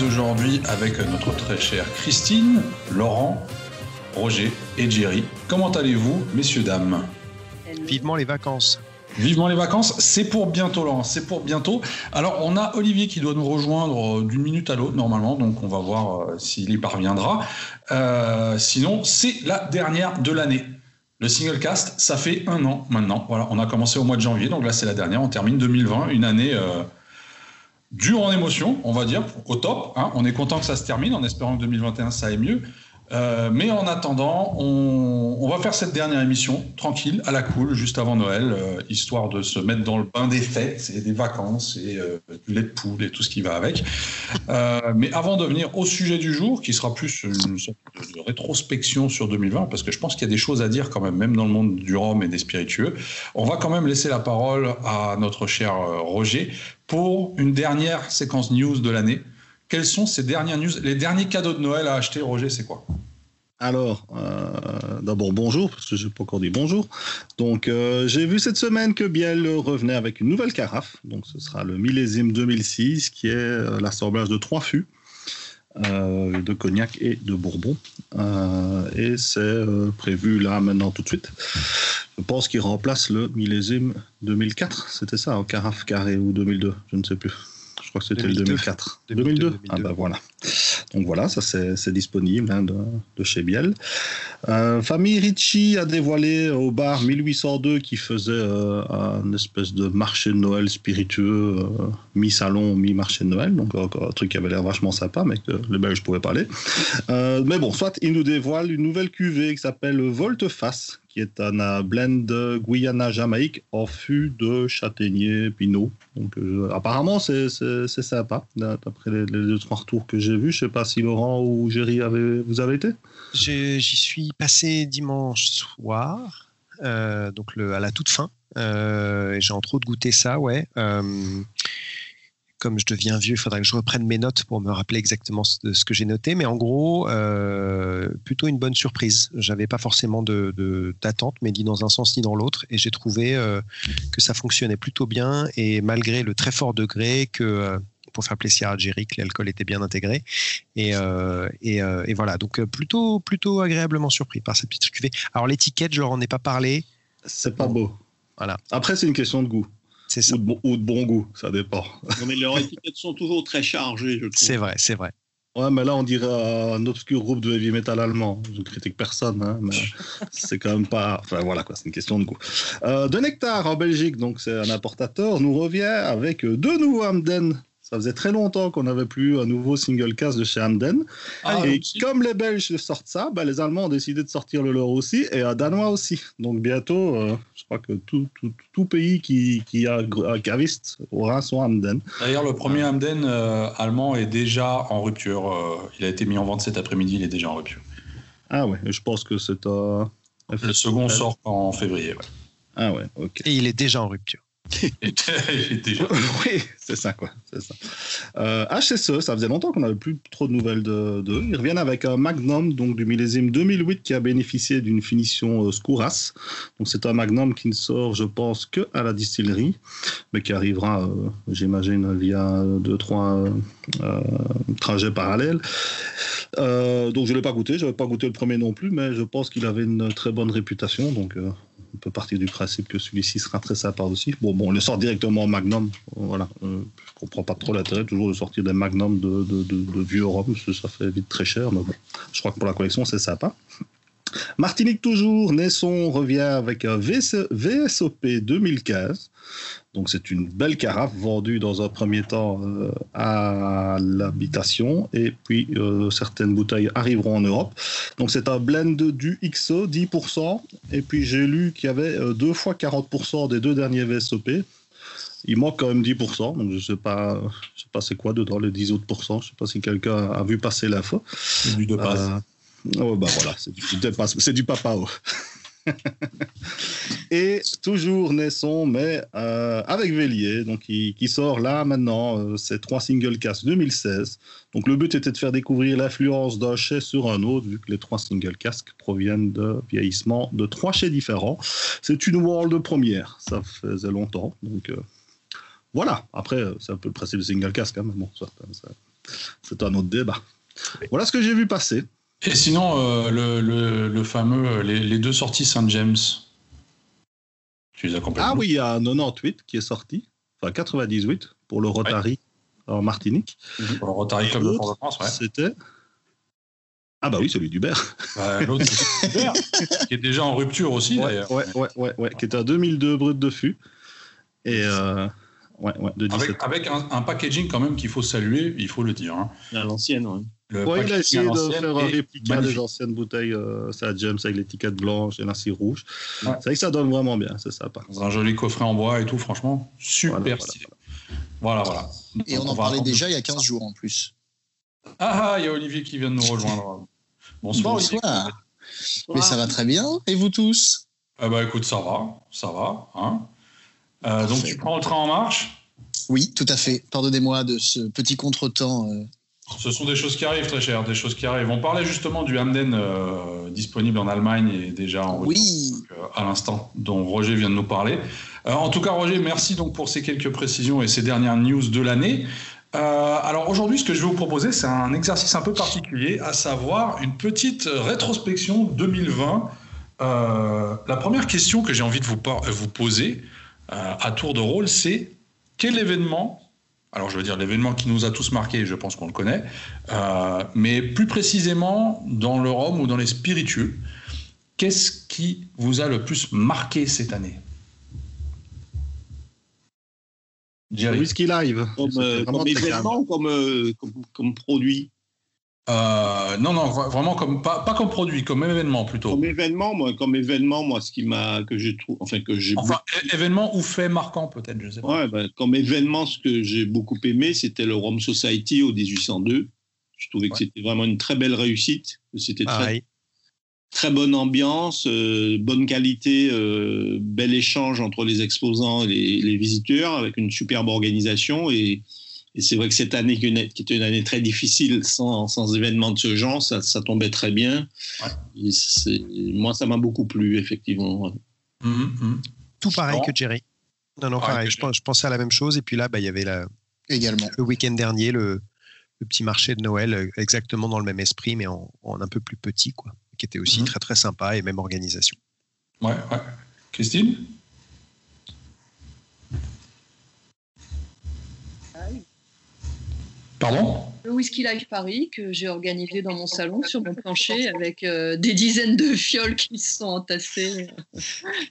suis aujourd'hui avec notre très chère Christine, Laurent, Roger et Jerry. Comment allez-vous, messieurs, dames? Vivement les vacances. Vivement les vacances, c'est pour bientôt, Laurent, c'est pour bientôt. Alors, on a Olivier qui doit nous rejoindre euh, d'une minute à l'autre, normalement, donc on va voir euh, s'il y parviendra. Euh, sinon, c'est la dernière de l'année. Le single cast, ça fait un an maintenant. Voilà, on a commencé au mois de janvier, donc là, c'est la dernière. On termine 2020, une année dure en émotion, on va dire, au top. Hein. On est content que ça se termine, en espérant que 2021, ça aille mieux. Euh, mais en attendant, on, va faire cette dernière émission tranquille, à la cool, juste avant Noël, euh, histoire de se mettre dans le bain des fêtes et des vacances et euh, du lait de poule et tout ce qui va avec. mais avant de venir au sujet du jour, qui sera plus une sorte de, rétrospection sur 2020, parce que je pense qu'il y a des choses à dire quand même, même dans le monde du rhum et des spiritueux, on va quand même laisser la parole à notre cher Roger pour une dernière séquence news de l'année quelles sont ces dernières news Les derniers cadeaux de Noël à acheter, Roger, c'est quoi? Alors, euh, d'abord bonjour, parce que je n'ai pas encore dit bonjour. Donc, euh, j'ai vu cette semaine que Biel revenait avec une nouvelle carafe. Donc, ce sera le millésime 2006, qui est euh, l'assemblage de trois fûts, de cognac et de bourbon. et c'est prévu là, maintenant, tout de suite. Je pense qu'il remplace le millésime 2004. C'était ça, en carafe carré ou 2002, je ne sais plus. Je crois que c'était le 2004. 2002, Ah bah voilà. Donc voilà, ça c'est disponible hein, de, chez Biel. Euh, Famille Ricci a dévoilé au bar 1802 qui faisait euh, un espèce de marché de Noël spiritueux, euh, mi-salon, mi-marché de Noël. Donc un truc qui avait l'air vachement sympa, mais que le belge pouvait parler. mais bon, soit il nous dévoile une nouvelle cuvée qui s'appelle Volte-Face, qui est un blend Guyana-Jamaïque en fût de châtaignier pinot. Donc, euh, apparemment, c'est sympa, d'après les, deux, trois retours que j'ai vus. Je ne sais pas si Laurent ou Géry vous avez été J'y suis passé dimanche soir, euh, donc le, à la toute fin. Euh, j'ai entre autres goûté ça, ouais comme je deviens vieux, il faudrait que je reprenne mes notes pour me rappeler exactement ce, ce que j'ai noté. Mais en gros, euh, plutôt une bonne surprise. J'avais pas forcément de, d'attente, mais ni dans un sens ni dans l'autre. Et j'ai trouvé euh, que ça fonctionnait plutôt bien. Et malgré le très fort degré que euh, pour faire plaisir à Jerry, que l'alcool était bien intégré. Et, et, voilà, donc plutôt, plutôt agréablement surpris par cette petite cuvée. Alors l'étiquette, je leur en ai pas parlé. C'est pas beau. Voilà. Après, c'est une question de goût. Ou de, bon, ou de, bon, goût, ça dépend. mais leurs étiquettes sont toujours très chargées, je trouve. C'est vrai, c'est vrai. Ouais, mais là, on dirait un obscur groupe de heavy metal allemand. Je ne critique personne, hein, mais c'est quand même pas. Enfin, voilà, quoi, c'est une question de goût. Euh, de Nectar en Belgique, donc c'est un importateur, nous revient avec deux nouveaux Hamden ça faisait très longtemps qu'on n'avait plus un nouveau single cast de chez Hamden. Ah, et comme les Belges sortent ça, bah, les Allemands ont décidé de sortir le leur aussi et un Danois aussi. Donc bientôt, euh, je crois que tout, tout, tout pays qui, qui, a un caviste aura son Hamden. D'ailleurs, le premier Hamden euh, allemand est déjà en rupture. Euh, il a été mis en vente cet après-midi, il est déjà en rupture. Ah ouais, je pense que c'est un. Le second sort en février. Ah ouais, ok. Et il est déjà en rupture. oui, c'est ça, quoi. Ça. Euh, HSE, ça faisait longtemps qu'on n'avait plus trop de nouvelles d'eux. Ils reviennent avec un Magnum, donc du millésime 2008, qui a bénéficié d'une finition euh, Skouras. Donc c'est un Magnum qui ne sort, je pense, que à la distillerie, mais qui arrivera, euh, j'imagine, via deux, trois euh, trajets parallèles. donc je ne l'ai pas goûté, je n'avais pas goûté le premier non plus, mais je pense qu'il avait une très bonne réputation. Donc on peut partir du principe que celui-ci sera très sympa aussi. Bon, bon, on le sort directement en Magnum. Voilà, euh, je comprends pas trop l'intérêt toujours de sortir des Magnum de, vieux rhum, ça fait vite très cher, mais bon, je crois que pour la collection c'est sympa. Martinique toujours, Nesson revient avec un VSOP 2015. Donc c'est une belle carafe vendue dans un premier temps euh, à l'habitation et puis euh, certaines bouteilles arriveront en Europe. Donc c'est un blend du XO 10% et puis j'ai lu qu'il y avait euh, deux fois 40% des deux derniers VSOP. Il manque quand même 10%, donc je sais pas, je sais pas c'est quoi dedans les 10 autres pourcents. Je sais pas si quelqu'un a vu passer l'info. C'est de passe. Oh, bah voilà, c'est du, c'est du papao. et toujours Naisson, mais euh, avec Vélier, donc qui, sort là maintenant, euh, c'est trois single cast 2016. Donc le but était de faire découvrir l'influence d'un chai sur un autre, vu que les trois single casques proviennent de vieillissement de trois chais différents. C'est une world première, ça faisait longtemps, donc euh, Voilà, après, euh, c'est un peu le principe du single quand même. Bon, c'est un autre débat. Voilà ce que j'ai vu passer. Et sinon, euh, le, le, le, fameux, euh, les, les, deux sorties Saint James, tu les as complètement Ah oui, il y a un 98 qui est sorti, enfin 98 pour le Rotary ouais. en Martinique. Pour le Rotary Club de France, ouais. C'était. Ah bah oui, celui d'Hubert. Bah, L'autre, c'est Hubert, qui est déjà en rupture aussi, ouais, d'ailleurs. Ouais, ouais, ouais, ouais, qui était à 2002 brut de fût. Et euh, ouais, ouais, de 17 avec, avec un, un, packaging quand même qu'il faut saluer, il faut le dire. Hein. À l'ancienne, oui. Le ouais, il a essayé de faire un réplica des anciennes bouteilles, euh, ça James avec l'étiquette blanche et l'incire rouge. Ouais. C'est vrai que ça donne vraiment bien, c'est sympa. Dans un joli coffret en bois et tout, franchement, super voilà, stylé. Voilà, voilà. Et on, on en parlait déjà il y a 15 jours en plus. Ah, il y a Olivier qui vient de nous rejoindre. Bonsoir. Bonsoir. Mais ça va très bien. Et vous tous? Eh ben, Écoute, ça va. Ça va. Hein euh, donc, tu prends le train en marche? Oui, tout à fait. Pardonnez-moi de ce petit contretemps. Euh... Ce sont des choses qui arrivent, très cher, des choses qui arrivent. On parlait justement du Hamden euh, disponible en Allemagne et déjà en oui. donc, euh, à l'instant, dont Roger vient de nous parler. Euh, en tout cas, Roger, merci donc pour ces quelques précisions et ces dernières news de l'année. Alors aujourd'hui, ce que je vais vous proposer, c'est un exercice un peu particulier, à savoir une petite rétrospection 2020. Euh, la première question que j'ai envie de vous, vous poser à tour de rôle, c'est quel événement, alors je veux dire l'événement qui nous a tous marqués, je pense qu'on le connaît, euh, mais plus précisément dans le rhum ou dans les spiritueux, qu'est-ce qui vous a le plus marqué cette année? Jerry. Whisky Live. Comme, euh, comme événement comme, euh, comme, comme, produit? Euh, Non, non, vraiment comme pas, pas, comme produit, comme événement plutôt. Comme événement, moi, comme événement, moi, ce qui m'a que j'ai trouvé, enfin que j'ai. Enfin, beaucoup... événement ou fait marquant peut-être, je sais pas. Ouais, ben, comme événement, ce que j'ai beaucoup aimé, c'était le Rome Society au 1802. Je trouvais que c'était vraiment une très belle réussite. C'était très. Très bonne ambiance, euh, bonne qualité, euh, bel échange entre les exposants et les, les, visiteurs, avec une superbe organisation. Et, et c'est vrai que cette année, qui était une année très difficile, sans, sans événements de ce genre, ça, ça tombait très bien. Ouais. moi, ça m'a beaucoup plu, effectivement. Mmh, mmh. Tout pareil bon. que Jerry. Non, non, pareil. Je, je, pensais à la même chose. Et puis là, bah, il y avait la, également le week-end dernier, le, le, petit marché de Noël, exactement dans le même esprit, mais en, en un peu plus petit, quoi qui était aussi mmh. très très sympa et même organisation. Ouais, ouais. Christine? Pardon? Le Whisky Live Paris que j'ai organisé dans mon salon sur mon plancher avec euh, des dizaines de fioles qui se sont entassées euh,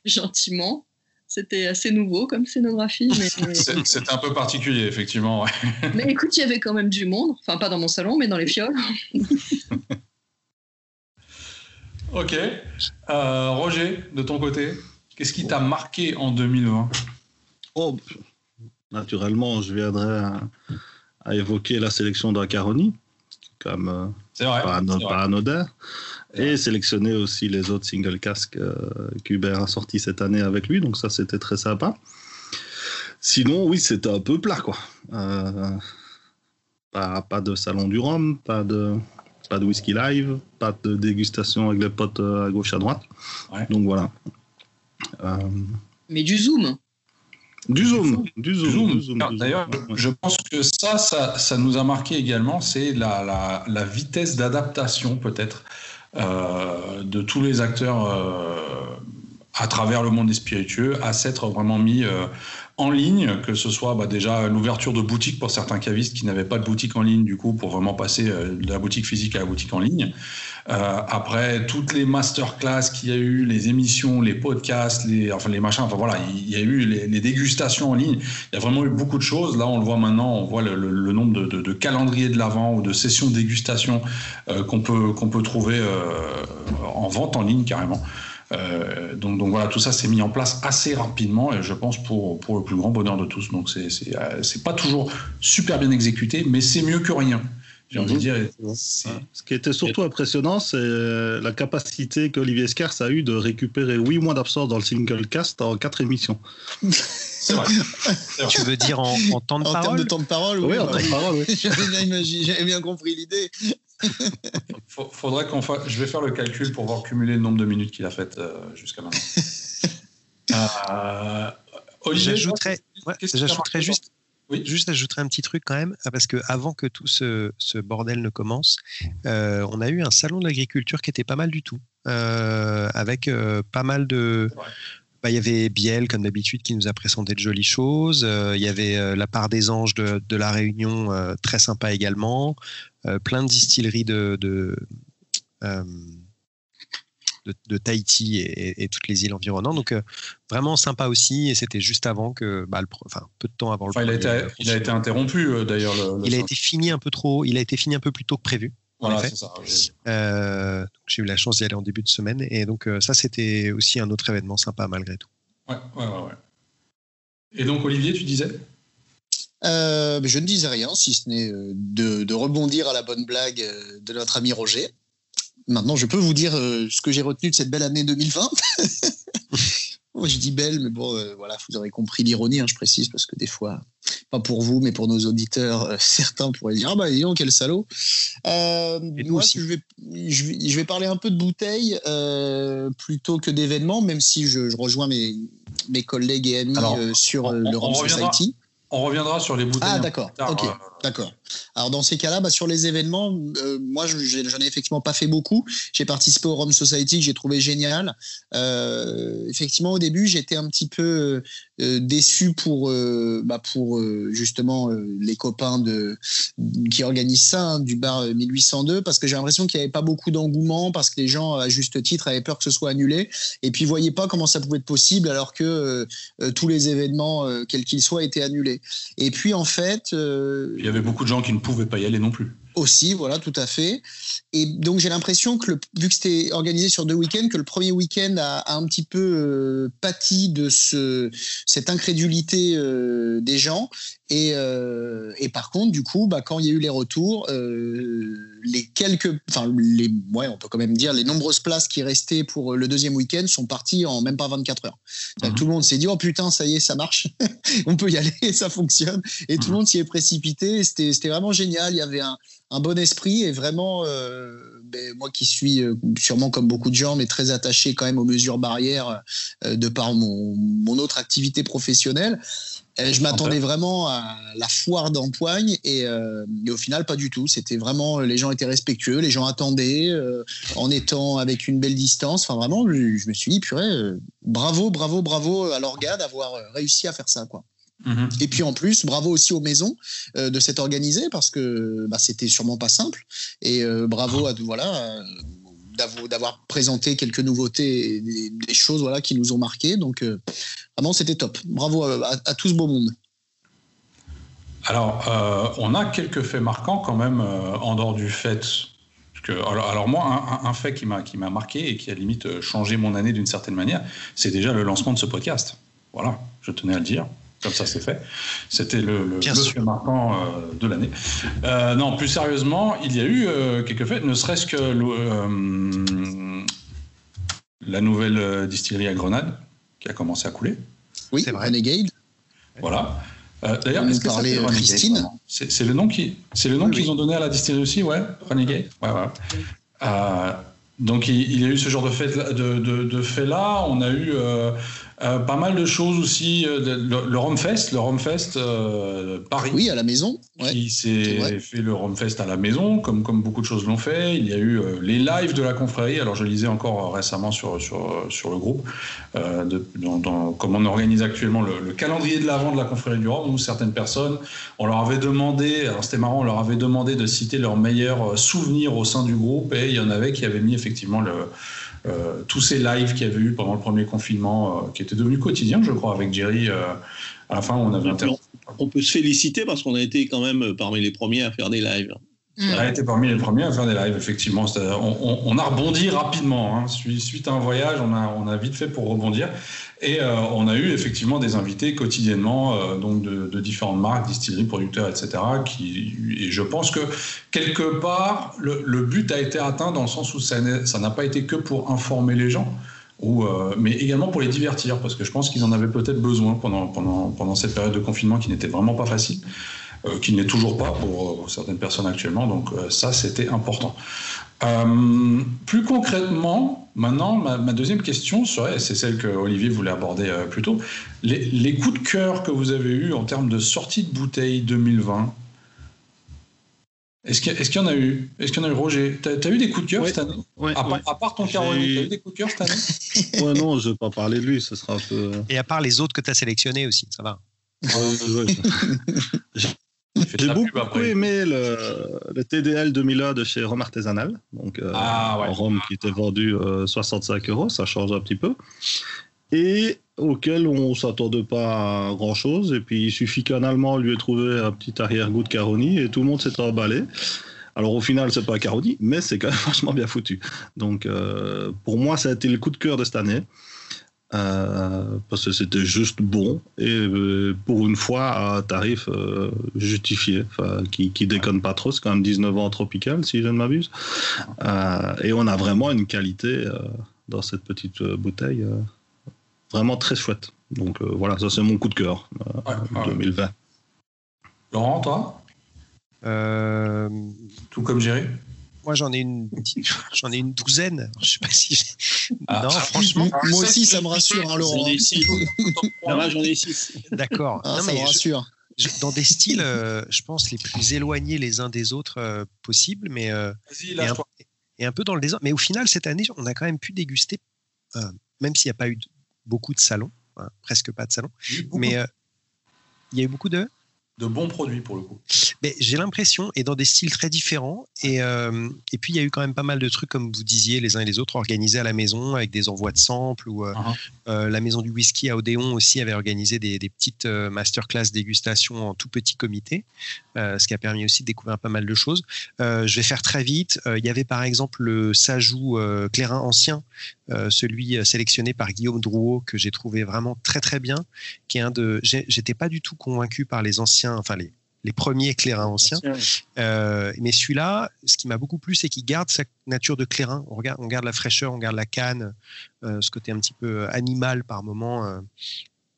gentiment. C'était assez nouveau comme scénographie. Mais... C'était un peu particulier, effectivement. Ouais. Mais écoute, il y avait quand même du monde. Enfin, pas dans mon salon, mais dans les fioles. Ok. Euh, Roger, de ton côté, qu'est-ce qui t'a marqué en 2020 Oh, naturellement, je viendrai à, à évoquer la sélection d'Acaroni, comme euh, vrai, pas, anod pas anodin, et sélectionner aussi les autres single casques euh, qu'Hubert a sortis cette année avec lui, donc ça c'était très sympa. Sinon, oui, c'était un peu plat, quoi. Euh, pas, pas de salon du Rhum, pas de pas de whisky live, pas de dégustation avec les potes à gauche à droite. Ouais. Donc voilà. Euh... Mais du zoom. Du zoom, du zoom. zoom. zoom D'ailleurs, ouais. je pense que ça, ça, ça, nous a marqué également, c'est la, la, la, vitesse d'adaptation peut-être euh, de tous les acteurs euh, à travers le monde des spiritueux à s'être vraiment mis euh, en ligne, que ce soit bah, déjà l'ouverture de boutiques pour certains cavistes qui n'avaient pas de boutique en ligne, du coup, pour vraiment passer euh, de la boutique physique à la boutique en ligne. Euh, après, toutes les masterclass qu'il y a eu, les émissions, les podcasts, les, enfin les machins, enfin voilà, il y a eu les, dégustations en ligne. Il y a vraiment eu beaucoup de choses. Là, on le voit maintenant, on voit le, nombre de, calendriers de l'avant ou de sessions de dégustation euh, qu'on peut, trouver euh, en vente en ligne carrément. Donc, voilà, tout ça s'est mis en place assez rapidement et je pense pour, pour le plus grand bonheur de tous. Donc c'est pas toujours super bien exécuté, mais c'est mieux que rien. J'ai envie de dire. Ce qui était surtout impressionnant, c'est la capacité qu'Olivier Scars a eu de récupérer 8 mois d'absence dans le single cast en 4 émissions. C'est vrai. vrai. Tu veux dire en, en temps de en parole En termes de temps de parole, oui. oui en temps de parole, oui. J'avais bien, bien, compris l'idée. Faudrait qu'on fasse. Je vais faire le calcul pour voir cumuler le nombre de minutes qu'il a faites euh, jusqu'à maintenant. euh, Olivier, J'ajouterais ouais, juste, Oui. juste ajouterais un petit truc quand même, parce que avant que tout ce, ce bordel ne commence, euh, on a eu un salon de l'agriculture qui était pas mal du tout, euh, avec euh, pas mal de. Bah, il y avait Biel, comme d'habitude, qui nous a présenté de jolies choses. Euh, Il y avait euh, la part des anges de, de la Réunion, euh, très sympa également. Plein de distilleries de, de, de, de Tahiti et, et- et toutes les îles environnantes. Donc, euh, vraiment sympa aussi. Et c'était juste avant que, bah, le, enfin, peu de temps avant le Enfin, il, a été, il a été interrompu euh, d'ailleurs. Le, le il a été fini un peu trop, il a été fini un peu plus tôt que prévu. en Voilà, effet. c'est ça. j'ai- Euh, j'ai eu la chance d'y aller en début de semaine et donc euh, ça c'était aussi un autre événement sympa malgré tout. Ouais, ouais, ouais, ouais. Et donc, Olivier, tu disais? Euh, je ne disais rien, si ce n'est euh, de, de rebondir à la bonne blague euh, de notre ami Roger. Maintenant, je peux vous dire euh, ce que j'ai retenu de cette belle année 2020. Moi, je dis belle, mais bon, euh, voilà, vous aurez compris l'ironie, hein, je précise, parce que des fois, pas pour vous, mais pour nos auditeurs, euh, certains pourraient dire Ah bah, dis donc, quel salaud. Euh, Et nous moi, aussi. je vais, je, vais, je vais parler un peu de bouteilles plutôt que d'événements, même si je, je rejoins mes, mes collègues et amis Alors, sur on- le on reviendra. Society. On reviendra sur les bouteilles. Ah, peu d'accord, ok. D'accord. Alors dans ces cas-là, bah, sur les événements, euh, moi j'en ai effectivement pas fait beaucoup. J'ai participé au Rome Society que j'ai trouvé génial. Euh, effectivement, au début, j'étais un petit peu euh, déçu pour euh, bah, pour euh, justement euh, les copains de qui organisent ça hein, du bar euh, 1802 parce que j'ai l'impression qu'il n'y avait pas beaucoup d'engouement parce que les gens à juste titre avaient peur que ce soit annulé et puis voyaient pas comment ça pouvait être possible alors que tous les événements quels qu'ils soient étaient annulés. Et puis en fait, y avait beaucoup de gens qui ne pouvaient pas y aller non plus. aussi, voilà, tout à fait. Et donc j'ai l'impression que vu que c'était organisé sur deux week-ends, que le premier week-end a, un petit peu euh, pâti de ce, cette incrédulité euh, des gens. Et, euh, et par contre, du coup, bah, quand il y a eu les retours, euh, les quelques, enfin les, ouais, on peut quand même dire les nombreuses places qui restaient pour le deuxième week-end sont parties en même pas 24 heures. Mhm. Tout le monde s'est dit oh putain, ça y est, ça marche, on peut y aller, ça fonctionne. Et tout le Mhm. monde s'y est précipité. C'était c'était vraiment génial. Il y avait un, un bon esprit et vraiment, euh, ben, moi qui suis euh, sûrement comme beaucoup de gens, mais très attaché quand même aux mesures barrières euh, de par mon, mon autre activité professionnelle, je m'attendais vraiment à la foire d'empoigne et, euh, et au final pas du tout. C'était vraiment, les gens étaient respectueux, les gens attendaient euh, en étant avec une belle distance. Enfin vraiment, je, je me suis dit purée, euh, bravo, bravo, bravo à l'orga d'avoir réussi à faire ça quoi. Mhm. Et puis en plus, bravo aussi aux maisons euh, de s'être organisées parce que bah, c'était sûrement pas simple. Et euh, bravo à voilà d'avoir présenté quelques nouveautés, des, choses voilà qui nous ont marqué. Donc euh, vraiment c'était top. Bravo à, à- tout ce beau monde. Alors, euh, on a quelques faits marquants quand même euh, en dehors du fait. que- alors, moi, un, un- fait qui m'a marqué et qui a limite changé mon année d'une certaine manière, c'est déjà le lancement de ce podcast. Voilà, je tenais à le dire. Comme ça, c'est fait. C'était le, le, marquant euh, de l'année. Euh, non, plus sérieusement, il y a eu euh, quelques faits, ne serait-ce que le, euh, la nouvelle distillerie à Grenade qui a commencé à couler. Oui, C'est. Renegade. Voilà. Euh, D'ailleurs, est-ce que Renegade, Christine. C'est c'est le nom qui, c'est le nom Oui, qu'ils oui. ont donné à la distillerie aussi, ouais, Renegade. Ouais, ouais. Euh, donc il, il y a eu ce genre de fait, de, de, de fait là. On a eu euh, pas mal de choses aussi. euh, le, le Romfest, le Romfest euh, Paris. Oui, à la maison. Ouais. qui s'est fait le Romfest à la maison, comme, comme beaucoup de choses l'ont fait. Il y a eu euh, les lives de la confrérie. Alors, je lisais encore récemment sur, sur, sur le groupe, de, dans, dans- comme on organise actuellement le, le calendrier de l'avant de la confrérie du Rhum, où certaines personnes, on leur avait demandé, alors c'était marrant, on leur avait demandé de citer leurs meilleurs souvenirs au sein du groupe, et il y en avait qui avaient mis effectivement le, euh, tous ces lives qu'il y avait eu pendant le premier confinement, euh, qui étaient devenus quotidiens, je crois, avec Jerry. euh, à la fin, on avait interrompu. On peut se féliciter parce qu'on a été quand même parmi les premiers à faire des lives. Mm. On a été parmi les premiers à faire des lives, effectivement. On, a rebondi rapidement. hein. Suite à un voyage, on a, vite fait pour rebondir. Et euh, on a eu effectivement des invités quotidiennement, euh, donc de, différentes marques, distilleries, producteurs, etc. Et je pense que quelque part, le, but a été atteint dans le sens où ça n'a pas été que pour informer les gens. Euh, mais également pour les divertir, parce que je pense qu'ils en avaient peut-être besoin pendant, cette période de confinement qui n'était vraiment pas facile qui n'est toujours pas pour, euh, pour certaines personnes actuellement. Donc euh, ça, c'était important. Euh, plus concrètement, maintenant, ma, deuxième question serait, c'est celle que Olivier voulait aborder euh, plus tôt, les, coups de cœur que vous avez eus en termes de sortie de bouteille 2020. Est-ce qu'il y, en a eu? Est-ce qu'il y en a eu, Roger? Tu as, eu des coups de cœur cette année? À, part, ton Caroline, tu as eu des coups de cœur cette année? Ouais, non, je ne vais pas parler de lui, ce sera un peu. Et à part les autres que tu as sélectionnés aussi, ça va. J'ai beaucoup aimé le, TDL 2001 de chez Rome Artisanal, donc euh, ah, Rome qui était vendu 65 euh, euros, ça change un petit peu, et auquel on s'attendait pas à grand chose. Et puis il suffit qu'un Allemand lui ait trouvé un petit arrière-goût de Caroni et tout le monde s'est emballé. Alors au final, c'est pas Caroni, mais c'est quand même vachement bien foutu. Donc euh, pour moi, ça a été le coup de cœur de cette année. Euh, parce que c'était juste bon et euh, pour une fois à un tarif euh, justifié, qui, qui déconne pas trop, c'est quand même 19 ans tropical si je ne m'abuse. et on a vraiment une qualité dans cette petite bouteille vraiment très chouette. Donc voilà, ça c'est mon coup de cœur 2020. Laurent, toi? Tout comme Géry moi, j'en ai une, j'en ai une douzaine. Je sais pas si. Ah, non, franchement. Moi aussi, ça me rassure, hein, Laurent. J'en ai six. j'en ai six. D'accord. Ah, ça me rassure. dans des styles, euh, je pense, les plus éloignés les uns des autres euh, possibles, mais euh, et, un, et, un, peu dans le désordre. Mais au final, cette année, on a quand même pu déguster, même s'il n'y a pas eu beaucoup de salons, hein, presque pas de salons, mais il y a eu beaucoup de de bons produits pour le coup. Mais j'ai l'impression, et dans des styles très différents. Et, euh, et puis, il y a eu quand même pas mal de trucs, comme vous disiez, les uns et les autres, organisés à la maison avec des envois de samples. Ou, euh, uh-huh. euh, la maison du whisky à Odéon aussi avait organisé des, des petites masterclass dégustation en tout petit comité, ce qui a permis aussi de découvrir pas mal de choses. je vais faire très vite. il y avait par exemple le Sajou Clairin ancien, celui sélectionné par Guillaume Drouot, que j'ai trouvé vraiment très très bien, qui est un de. J'étais pas du tout convaincu par les anciens enfin les, les premiers clairins anciens. Euh, mais celui-là, ce qui m'a beaucoup plu, c'est qu'il garde sa nature de clairin. On, regarde, on garde la fraîcheur, on garde la canne, euh, ce côté un petit peu animal par moment. Euh.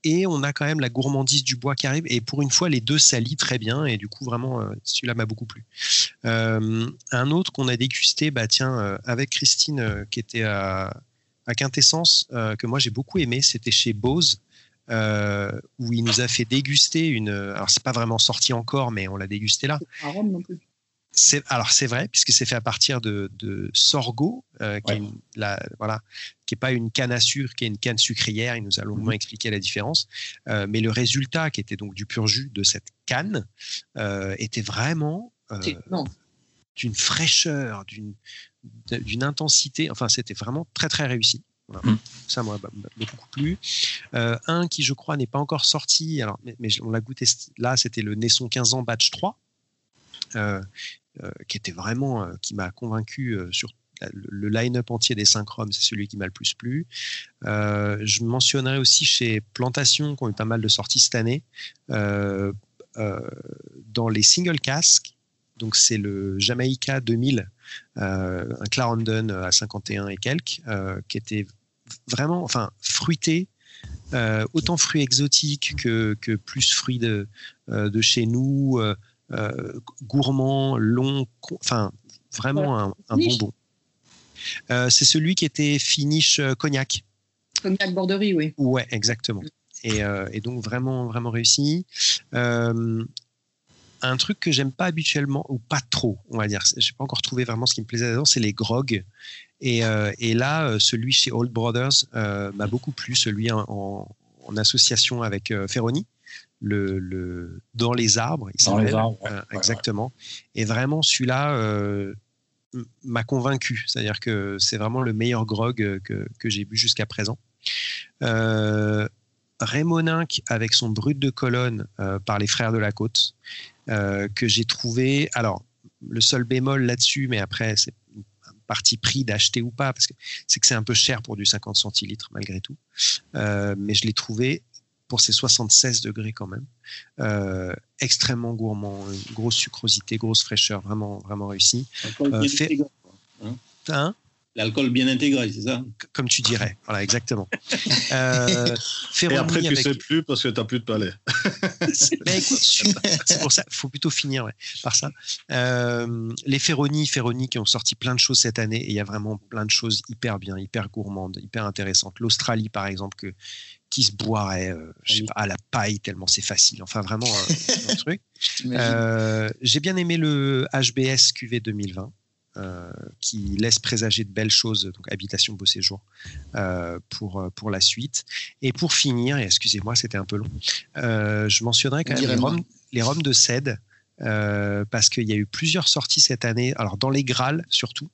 et on a quand même la gourmandise du bois qui arrive. Et pour une fois, les deux s'allient très bien. Et du coup, vraiment, celui-là m'a beaucoup plu. un autre qu'on a dégusté, bah, tiens, avec Christine, qui était à, à Quintessence, que moi j'ai beaucoup aimé, c'était chez Bose. Euh, où il nous a fait déguster une. Alors, c'est pas vraiment sorti encore, mais on l'a dégusté là. non plus. C'est, alors c'est vrai puisque c'est fait à partir de, sorgho, euh, qui est voilà, qui est pas une canne à sucre, qui est une canne sucrière. Il nous a longuement mhm. expliqué la différence, euh, mais le résultat, qui était donc du pur jus de cette canne, était vraiment d'une fraîcheur, d'une intensité. Enfin, c'était vraiment très très réussi. Mm. Ça m'a beaucoup plu. Euh, un qui, je crois, n'est pas encore sorti, alors, mais, on l'a goûté là, c'était le Naisson 15 ans Batch 3, euh, euh, qui était vraiment, qui m'a convaincu sur le line-up entier des 5 roms, c'est celui qui m'a le plus plu. je mentionnerai aussi chez Plantation, qui ont eu pas mal de sorties cette année, dans les single casques, donc c'est le Jamaica 2000, un Clarendon à 51 et quelques, qui était vraiment, enfin, fruité, euh, autant fruits exotiques que, que plus fruits de, euh, de chez nous, euh, gourmand, long, enfin, vraiment un, bonbon. c'est celui qui était finish cognac. Cognac borderie, oui. Ouais, exactement. Et, et, donc vraiment, vraiment réussi un truc que j'aime pas habituellement, ou pas trop, on va dire. J'ai pas encore trouvé vraiment ce qui me plaisait dedans, c'est les grogs. Et, euh, là, euh, celui chez Old Brothers euh, m'a beaucoup plu, celui en, association avec Ferroni. Le, dans les arbres, il dans les arbres, exactement. Et vraiment, celui-là m'a convaincu. C'est-à-dire que c'est vraiment le meilleur grog que, que j'ai bu jusqu'à présent. Rémoninck avec son brut de colonne par les frères de la côte. Euh, que j'ai trouvé. Alors, le seul bémol là-dessus, mais après, c'est parti pris d'acheter ou pas, parce que c'est que c'est un peu cher pour du 50 centilitres malgré tout. Euh, mais je l'ai trouvé pour ses 76 degrés quand même. Euh, extrêmement gourmand, grosse sucrosité, grosse fraîcheur, vraiment, vraiment réussi. Hein? L'alcool bien intégré, c'est ça? Comme tu dirais. Voilà, exactement. euh, Et après, tu ne sais plus parce que tu n'as plus de palais. Mais écoute, c'est pour ça, il faut plutôt finir ouais, par ça. Euh, les Ferroni, Ferroni qui ont sorti plein de choses cette année et il y a vraiment plein de choses hyper bien, hyper gourmandes, hyper intéressantes. L'Australie, par exemple, que, qui se boirait euh, je sais pas, à la paille tellement c'est facile. Enfin, vraiment un, un truc. Euh, J'ai bien aimé le HBS QV 2020. Euh, qui laisse présager de belles choses, donc habitation, beau séjour, euh, pour, pour la suite. Et pour finir, et excusez-moi, c'était un peu long, euh, je mentionnerai quand même les roms, les roms, de Cède, parce qu'il y a eu plusieurs sorties cette année, alors dans les Graals surtout,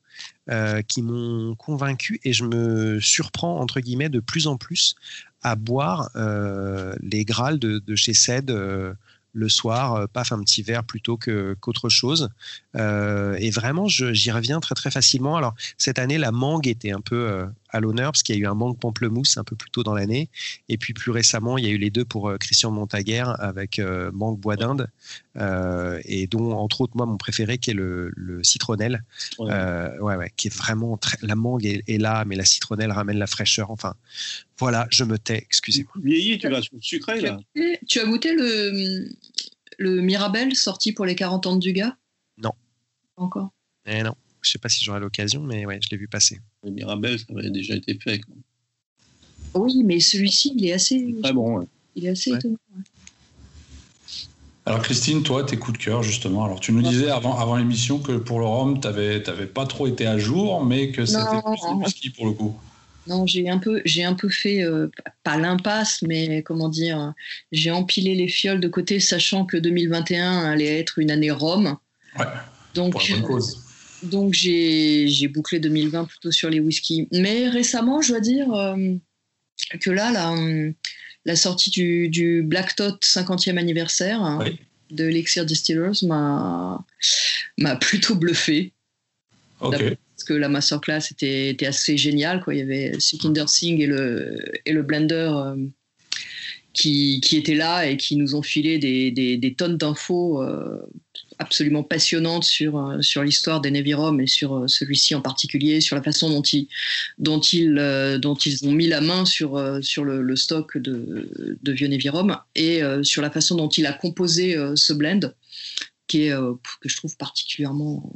qui m'ont convaincu et je me surprends, entre guillemets, de plus en plus à boire les Graals de, de chez Cède le soir, euh, paf, un petit verre plutôt qu'autre chose. Euh, et vraiment, j'y reviens très très facilement. Alors, cette année, la mangue était un peu euh, à l'honneur parce qu'il y a eu un mangue pamplemousse un peu plus tôt dans l'année. Et puis plus récemment, il y a eu les deux pour Christian Montaguer avec mangue bois d'Inde. et dont, entre autres, moi, mon préféré qui est le, le citronnelle. Ouais. ouais, ouais, qui est vraiment très. La mangue est, est, là, mais la citronnelle ramène la fraîcheur. Enfin, voilà, je me tais, excusez-moi. Vieilli, tu vas sur le sucré, là. Tu as goûté le, le Mirabelle sorti pour les 40 ans de Dugas? Non. Encore Eh non. Je sais pas si j'aurai l'occasion, mais ouais, je l'ai vu passer. Le Mirabelle, ça avait déjà été fait. Quoi. Oui, mais celui-ci, il est assez. Très bon. Ouais. Il est assez ouais. étonnant. Alors Christine, toi, tes coups de cœur justement. Alors tu nous disais avant, avant l'émission que pour le rhum, tu n'avais pas trop été à jour, mais que c'était plus whisky pour le coup. Non, j'ai un peu, j'ai un peu fait euh, pas l'impasse, mais comment dire, j'ai empilé les fioles de côté, sachant que 2021 allait être une année Rome. Ouais. Donc, pour la bonne cause. Donc j'ai, bouclé 2020 plutôt sur les whiskies. Mais récemment, je dois dire euh, que là, la, la sortie du, du Black Tot 50e anniversaire oui. de Elixir Distillers m'a, plutôt bluffé. Parce que la masterclass était, était assez géniale. Quoi. Il y avait Sutinder Singh et le, et le blender euh, qui, qui, étaient là et qui nous ont filé des, des, des tonnes d'infos euh, absolument passionnantes sur, euh, sur l'histoire des Navy Rom et sur celui-ci en particulier, sur la façon dont ils, dont ils, euh, dont ils ont mis la main sur, sur le, le stock de, de vieux Navy Rom et sur la façon dont il a composé ce blend qui est, que je trouve particulièrement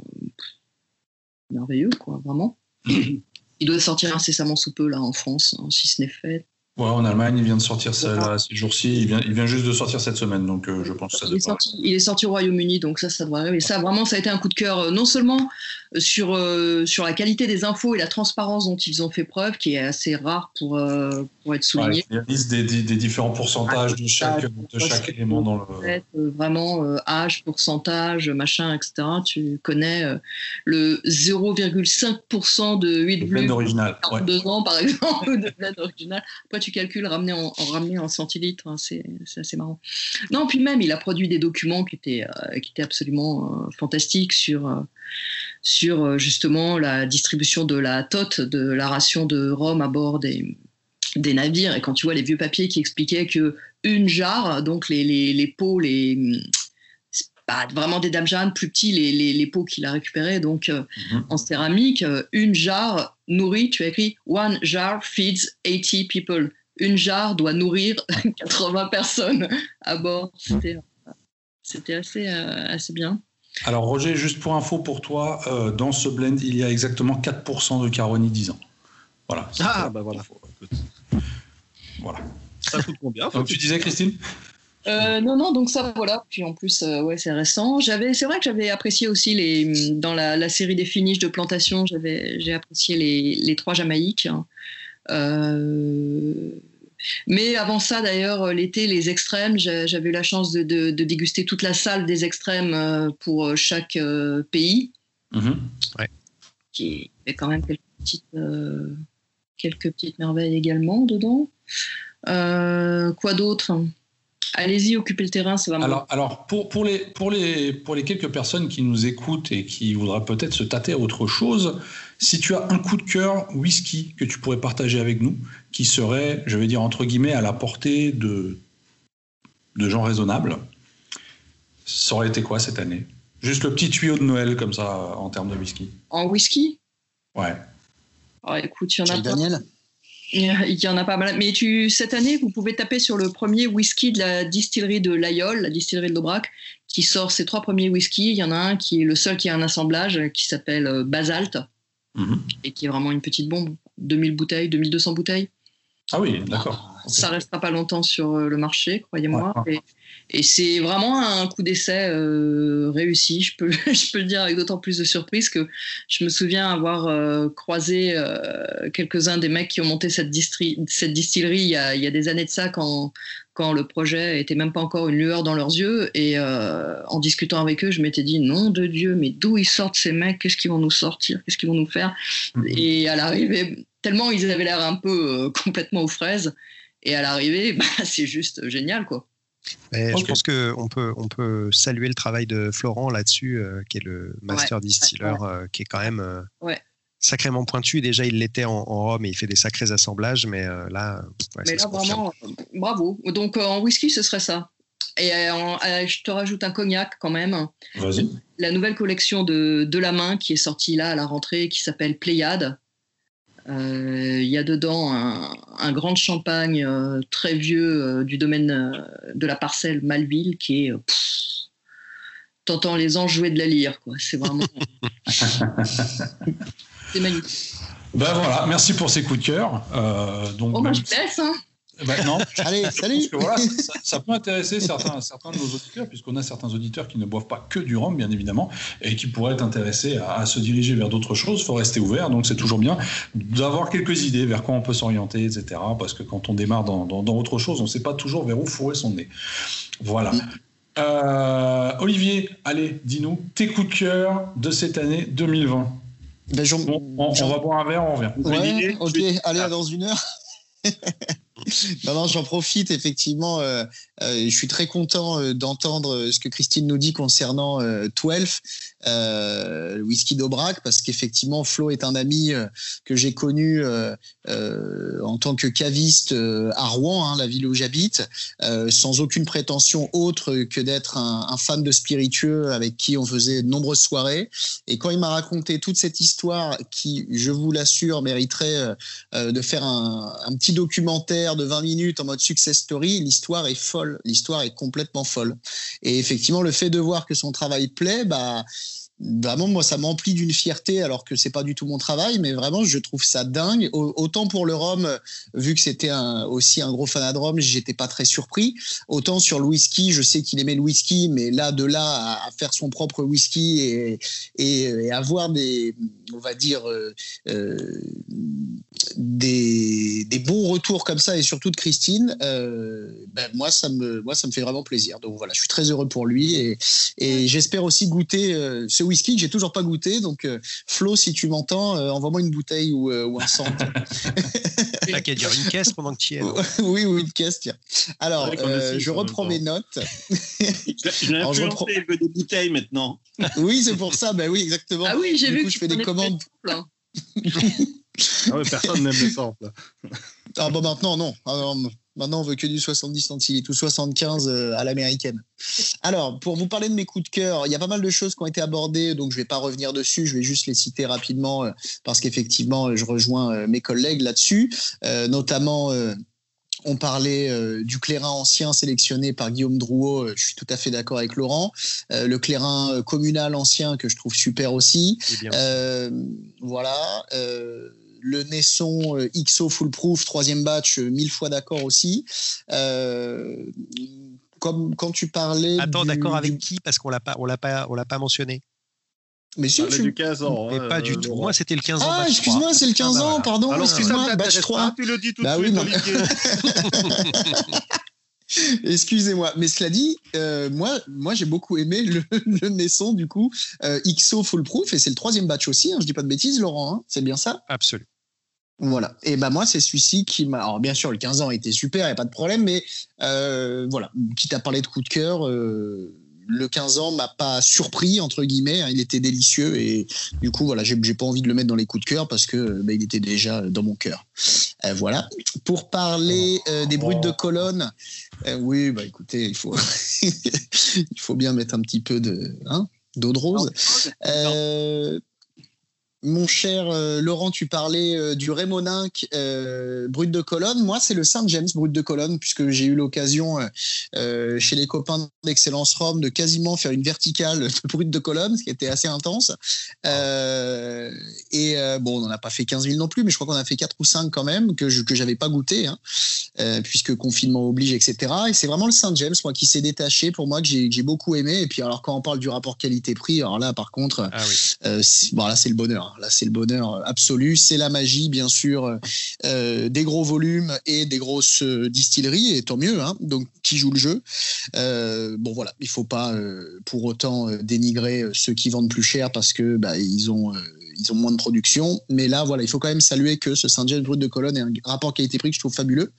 merveilleux, quoi, vraiment. il doit sortir incessamment sous peu, là, en France, hein, si ce n'est fait. Ouais, en Allemagne, il vient de sortir ça, là, ces jours-ci. Il vient, il vient juste de sortir cette semaine, donc euh, je pense que ça il est, sorti, il est sorti au Royaume-Uni, donc ça, ça devrait arriver. Ça, vraiment, ça a été un coup de cœur, euh, non seulement sur, euh, sur la qualité des infos et la transparence dont ils ont fait preuve, qui est assez rare pour, pour être souligné. Ouais, il y a des, des, des, différents pourcentages de chaque, de chaque élément dans le. Fait, vraiment, âge, pourcentage, machin, etc. Tu connais le 0,5% de 8 blend original. Ouais. Deux ans, par exemple, de blend original. Après, tu calcules ramené en, centilitres. Hein, c'est assez marrant. Non, puis même, il a produit des documents qui étaient, qui étaient absolument fantastiques sur sur justement la distribution de la TOT, de la ration de rhum à bord des, des navires. Et quand tu vois les vieux papiers qui expliquaient que une jarre, donc les, les, les pots, les pas vraiment des dames plus petits, les, les, les pots qu'il a récupérés donc euh, mm-hmm. en céramique, une jarre nourrit, tu as écrit One jar feeds 80 people. Une jarre doit nourrir 80 personnes à bord. C'était assez, euh, assez bien. Alors Roger, juste pour info pour toi, euh, dans ce blend, il y a exactement 4% de Caroni 10 ans. Voilà. Ah bah voilà. Voilà. Ça coûte combien Donc tu disais Christine? Euh, non, non, donc ça, voilà. Puis en plus, euh, ouais, c'est récent. J'avais, c'est vrai que j'avais apprécié aussi les, dans la, la série des finishes de plantation, j'avais, j'ai apprécié les, les trois Jamaïques. Euh, mais avant ça, d'ailleurs, l'été, les extrêmes, j'avais eu la chance de, de, de, déguster toute la salle des extrêmes pour chaque pays. Mm-hmm. Ouais. Qui avait quand même quelques petites, euh, quelques petites merveilles également dedans. Euh, quoi d'autre Allez-y, occupez le terrain, ça va Alors, alors pour, pour, les, pour, les, pour les quelques personnes qui nous écoutent et qui voudraient peut-être se tâter à autre chose, si tu as un coup de cœur whisky que tu pourrais partager avec nous, qui serait, je vais dire entre guillemets, à la portée de, de gens raisonnables, ça aurait été quoi cette année? Juste le petit tuyau de Noël comme ça en termes de whisky. En whisky? Ouais. Alors, écoute, il y en a Jack pas. Daniel? Il y en a pas mal. Mais tu, cette année, vous pouvez taper sur le premier whisky de la distillerie de l'Aïol, la distillerie de l'Aubrac, qui sort ses trois premiers whiskies. Il y en a un qui est le seul qui a un assemblage qui s'appelle euh, Basalt Mhm. et qui est vraiment une petite bombe. 2000 bouteilles, 2200 bouteilles. Ah oui, d'accord. Ça restera pas longtemps sur euh, le marché, croyez-moi. Et c'est vraiment un coup d'essai euh, réussi. Je peux, je peux le dire avec d'autant plus de surprise que je me souviens avoir euh, croisé euh, quelques-uns des mecs qui ont monté cette, cette distillerie il y, a, il y a des années de ça quand, quand le projet était même pas encore une lueur dans leurs yeux. Et en discutant avec eux, je m'étais dit, nom de Dieu, mais d'où ils sortent ces mecs? Qu'est-ce qu'ils vont nous sortir? Qu'est-ce qu'ils vont nous faire? Mhm. Et à l'arrivée, tellement ils avaient l'air un peu complètement aux fraises. Et à l'arrivée, bah, c'est juste génial, quoi. Je pense qu'on peut, on peut saluer le travail de Florent là-dessus, euh, qui est le master distiller, euh, qui est quand même euh, Ouais. sacrément pointu. Déjà, il l'était en, en Rome et il fait des sacrés assemblages, mais euh, là, ouais, Mais ça là, se confirme. vraiment, bravo. Donc, euh, en whisky, ce serait ça. Et en- je te rajoute un cognac quand même. Vas-y. La nouvelle collection de, de la main qui est sortie là à la rentrée, qui s'appelle Pléiade. Euh, Il y a dedans un, un grand champagne euh, très vieux euh, du domaine de la parcelle Malville qui est. T'entends les anges jouer de la lyre, quoi. C'est vraiment. c'est magnifique. Ben voilà, merci pour ces coups de cœur. Euh, donc, Oh, même je te laisse, hein. Ben non, Allez, salut que voilà, ça, ça peut intéresser certains, certains de nos auditeurs, puisqu'on a certains auditeurs qui ne boivent pas que du rhum, bien évidemment, et qui pourraient être intéressés à, à se diriger vers d'autres choses. Il faut rester ouvert, donc c'est toujours bien d'avoir quelques idées vers quoi on peut s'orienter, etc. Parce que quand on démarre dans, dans- dans autre chose, on ne sait pas toujours vers où fourrer son nez. Voilà. Euh, Olivier, allez, dis-nous tes coups de cœur de cette année 2020. Ben, on, on va boire un verre, on revient. Ouais, Olivier, ok, allez, Ah. dans une heure. non, non, j'en profite effectivement. euh, euh, je suis très content euh, d'entendre ce que Christine nous dit concernant euh, 12, euh, le whisky d'Aubrac, parce qu'effectivement, Flo est un ami que j'ai connu en tant que caviste à Rouen, hein, la ville où j'habite, sans aucune prétention autre que d'être un, fan de spiritueux avec qui on faisait de nombreuses soirées. Et quand il m'a raconté toute cette histoire qui, je vous l'assure, mériterait de faire un petit documentaire de 20 minutes en mode success story, l'histoire est folle. L'histoire est complètement folle. Et effectivement, le fait de voir que son travail plaît, bah, vraiment, moi, ça m'emplit d'une fierté alors que c'est pas du tout mon travail, mais vraiment, je trouve ça dingue. Au- Autant pour le rhum, vu que c'était aussi un gros fanat de rhum, j'étais pas très surpris. Autant sur le whisky, je sais qu'il aimait le whisky, mais là, de là à, faire son propre whisky et, avoir des, on va dire, euh, euh, des, des bons retours comme ça et surtout de Christine, euh, ben moi ça me moi ça me fait vraiment plaisir. Donc voilà, je suis très heureux pour lui et, et j'espère aussi goûter ce whisky que j'ai toujours pas goûté. Donc euh, Flo, si tu m'entends, euh, envoie-moi une bouteille ou, euh, ou un centre. T'as qu'à dire une caisse pendant que tu y es. oui, ou une caisse. Tiens. Alors, Ouais, euh, je reprends mes notes. Je Alors, je il veut des bouteilles maintenant. Oui, c'est pour ça. Ben oui, exactement. Ah oui, j'ai Du vu coup, que je fais des commandes. plein. Ah ouais, personne n'aime le sample. Ah bon, maintenant, non. Ah non, Maintenant, on veut que du 70 centilitres ou 75 euh, à l'américaine. Alors, pour vous parler de mes coups de cœur, il y a pas mal de choses qui ont été abordées, donc je ne vais pas revenir dessus, je vais juste les citer rapidement, euh, parce qu'effectivement, euh, je rejoins mes collègues là-dessus, Euh, notamment... euh, on parlait euh, du clairin ancien sélectionné par Guillaume Drouot, euh, je suis tout à fait d'accord avec Laurent. Euh, le clairin communal ancien que je trouve super aussi. Voilà. Le Nesson euh, XO Fullproof, troisième batch, euh, mille fois d'accord aussi. Euh, comme quand tu parlais. Attends, d'accord avec du- qui? Parce qu'on l'a pas, on l'a pas, on l'a pas mentionné. Mais si, tu- du 15 ans. Mais hein, pas euh, du tout. Moi, c'était le 15 ans. Ah, excuse-moi, 3. c'est le 15 Ah, bah ans, voilà. pardon, Alors, excuse-moi, batch t'intéresse 3. pas, tu le dis tout Bah de oui, suite. Excusez-moi, mais cela dit, euh, moi, moi j'ai beaucoup aimé le, le Nesson du coup euh, XO Fullproof et c'est le troisième batch aussi. Hein, je dis pas de bêtises, Laurent, hein, c'est bien ça? Absolument. Voilà. Et ben moi, c'est celui-ci qui m'a. Alors bien sûr, le 15 ans était super, il n'y a pas de problème, mais euh, voilà, quitte à parler de coup de cœur, euh, le 15 ans m'a pas surpris entre guillemets. hein, il était délicieux et du coup voilà, j'ai pas envie de le mettre dans les coups de cœur parce que euh, ben, il était déjà dans mon cœur. Euh, voilà. Pour parler des brutes de colonne, oui, bah écoutez, il faut il faut bien mettre un petit peu de hein, d'eau de rose. Mon cher euh, Laurent, tu parlais euh, du Rémoninck euh, brut de colonne. Moi, c'est le Saint James brut de colonne, puisque j'ai eu l'occasion chez les copains d'Excellence Rome de quasiment faire une verticale de brut de colonne, ce qui était assez intense. et bon, on n'en a pas fait 15 000 non plus, mais je crois qu'on a fait 4 ou 5 quand même, que je n'avais pas goûté, hein, puisque confinement oblige, etc. Et c'est vraiment le Saint James, moi, qui s'est détaché pour moi, que j'ai beaucoup aimé. Et puis, alors, quand on parle du rapport qualité-prix, alors là, par contre, ah bon, là, c'est le bonheur. Là, c'est le bonheur absolu. C'est la magie, bien sûr, euh, des gros volumes et des grosses distilleries, et tant mieux. Hein, donc, qui joue le jeu euh, Bon, voilà, il faut pas euh, pour autant dénigrer ceux qui vendent plus cher parce que bah, ils ont ils ont moins de production. Mais là, voilà, il faut quand même saluer que ce Saint James Brut de Cologne est un rapport qualité-prix que je trouve fabuleux.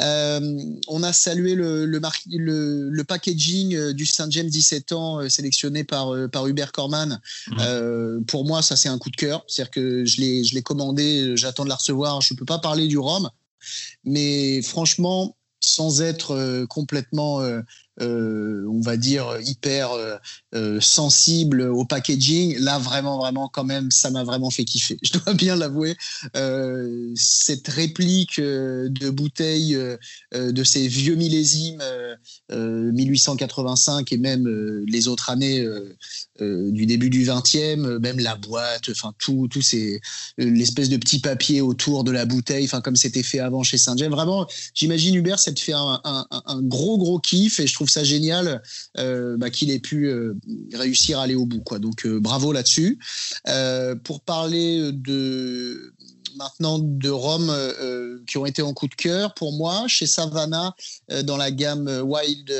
Euh, on a salué le, le, packaging euh, du Saint James 17 ans euh, sélectionné par, par Hubert Corman. Mhm. pour moi, ça, c'est un coup de cœur. C'est-à-dire que je l'ai commandé, j'attends de la recevoir. Je ne peux pas parler du rhum, mais franchement, sans être complètement euh, on va dire, hyper euh, euh, sensible au packaging. Là, vraiment, vraiment, quand même, ça m'a vraiment fait kiffer. Je dois bien l'avouer. cette réplique de bouteille de ces vieux millésimes 1885 et même les autres années du début du 20e, même la boîte, enfin tout, tout ces l'espèce de petit papier autour de la bouteille, enfin comme c'était fait avant chez Saint-James. Vraiment, j'imagine Hubert, ça te fait un, un, gros gros kiff et je trouve ça génial euh, bah, qu'il ait pu euh, réussir à aller au bout. Quoi. Donc euh, bravo là-dessus. pour parler de maintenant de Rome qui ont été en coup de cœur pour moi chez Savannah dans la gamme Wild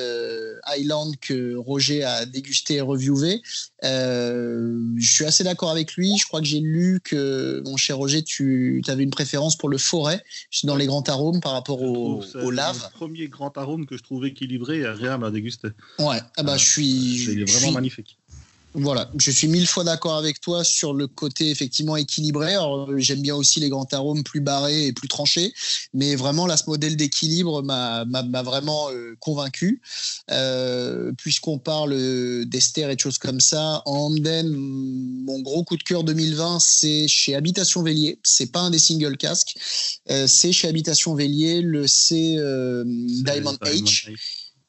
Island que Roger a dégusté et reviewé. je suis assez d'accord avec lui. Je crois que j'ai lu que, mon cher Roger, tu avais une préférence pour le forêt dans les grands arômes par rapport au, au lave. Le premier grand arôme que je trouve équilibré et agréable à déguster. Ouais, ah bah, je suis. C'est vraiment magnifique. Voilà, je suis mille fois d'accord avec toi sur le côté effectivement équilibré. J'aime bien aussi les grands arômes plus barrés et plus tranchés, mais vraiment là, ce modèle d'équilibre m'a vraiment euh, convaincu. Euh, Puisqu'on parle d'ester et de choses comme ça, en Hamden, mon gros coup de cœur 2020, c'est chez Habitation Vélier. C'est pas un des single casques, euh, c'est chez Habitation Vélier le C euh, Diamond H.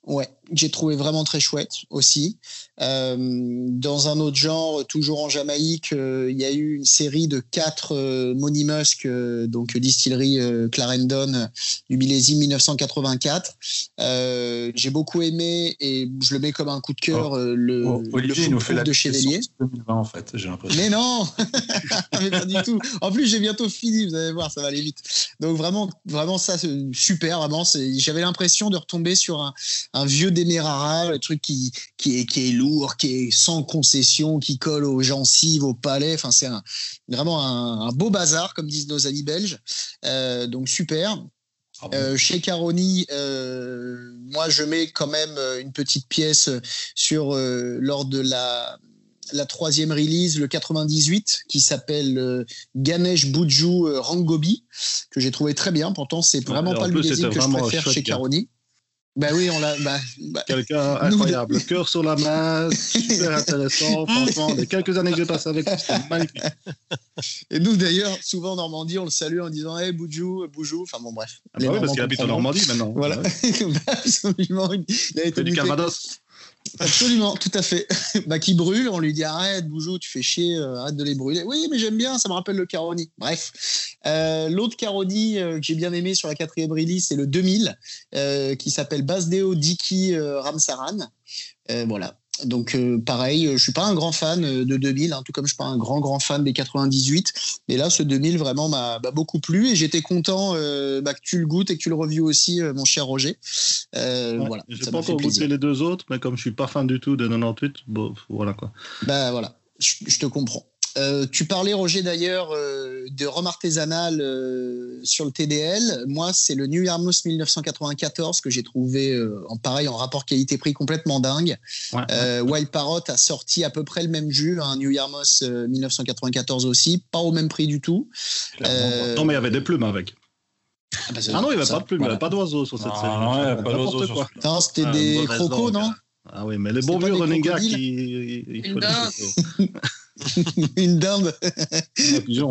Ouais, j'ai trouvé vraiment très chouette aussi. Euh, dans un autre genre, toujours en Jamaïque, euh, il y a eu une série de quatre euh, Money Musk, euh, donc distillerie Clarendon du millésime 1984. j'ai beaucoup aimé et je le mets comme un coup de cœur oh. le, oh, Olivier, nous fait la de Chevalier. 2020 en fait, j'ai l'impression. Mais non, mais pas du tout. En plus, j'ai bientôt fini, vous allez voir, ça va aller vite. Donc vraiment, vraiment ça, super, vraiment. J'avais l'impression de retomber sur un, un vieux Demerara, le truc qui, qui, est, qui est lourd, qui est sans concession, qui colle aux gencives, au palais. Enfin, c'est vraiment un, beau bazar, comme disent nos amis belges. Euh, donc, super. Ah euh, chez Caroni, euh, moi je mets quand même une petite pièce sur lors de la la troisième release, le 98, qui s'appelle Ganesh Buju Rangobi, que j'ai trouvé très bien. Pourtant, c'est vraiment pas le millésime que je préfère chez Caroni. Ben oui, on l'a. Bah, bah, Quelqu'un incroyable. Le cœur sur la main, super intéressant. Franchement, les quelques années que j'ai passées avec lui, c'était magnifique. Et nous, d'ailleurs, souvent en Normandie, on le salue en disant Hey, Boujou, Boujou. Enfin bon, bref. Ah bah oui, parce qu'il habite en Normandie maintenant. Voilà. Absolument. Il a été du Calvados. Absolument, tout à fait. bah, qui brûle, on lui dit arrête, Boujou, tu fais chier, euh, arrête de les brûler. Oui, mais j'aime bien, ça me rappelle le Caroni. Bref, euh, l'autre Caroni euh, que j'ai bien aimé sur la quatrième release, c'est le 2000, qui s'appelle Basdeo Diki Ramsaran. voilà, donc euh, pareil, euh, je suis pas un grand fan euh, de 2000, hein, tout comme je suis pas un grand grand fan des 98. Mais là, ce 2000 vraiment m'a beaucoup plu et j'étais content bah, que tu le goûtes et que tu le revues aussi, mon cher Roger. voilà. J'ai pas encore goûté les deux autres, mais comme je suis pas fan du tout de 98, bon, voilà quoi. Bah voilà, je te comprends. Euh, tu parlais, Roger, d'ailleurs, euh, de rhum artisanal euh, sur le TDL. Moi, c'est le New Yarmouth 1994 que j'ai trouvé en pareil, en rapport qualité-prix complètement dingue. Wild Parrot a sorti à peu près le même jus, un New Yarmouth 1994 aussi, pas au même prix du tout. Non, mais il y avait des plumes avec. Ah, bah, ah non, il n'y avait pas de plumes, il n'y avait pas d'oiseaux sur cette ah, série. Non, il n'y avait pas d'oiseaux. Non, c'était des crocos, non Ah oui, mais les bons vieux running qui. Il, une dinde. Un pigeon.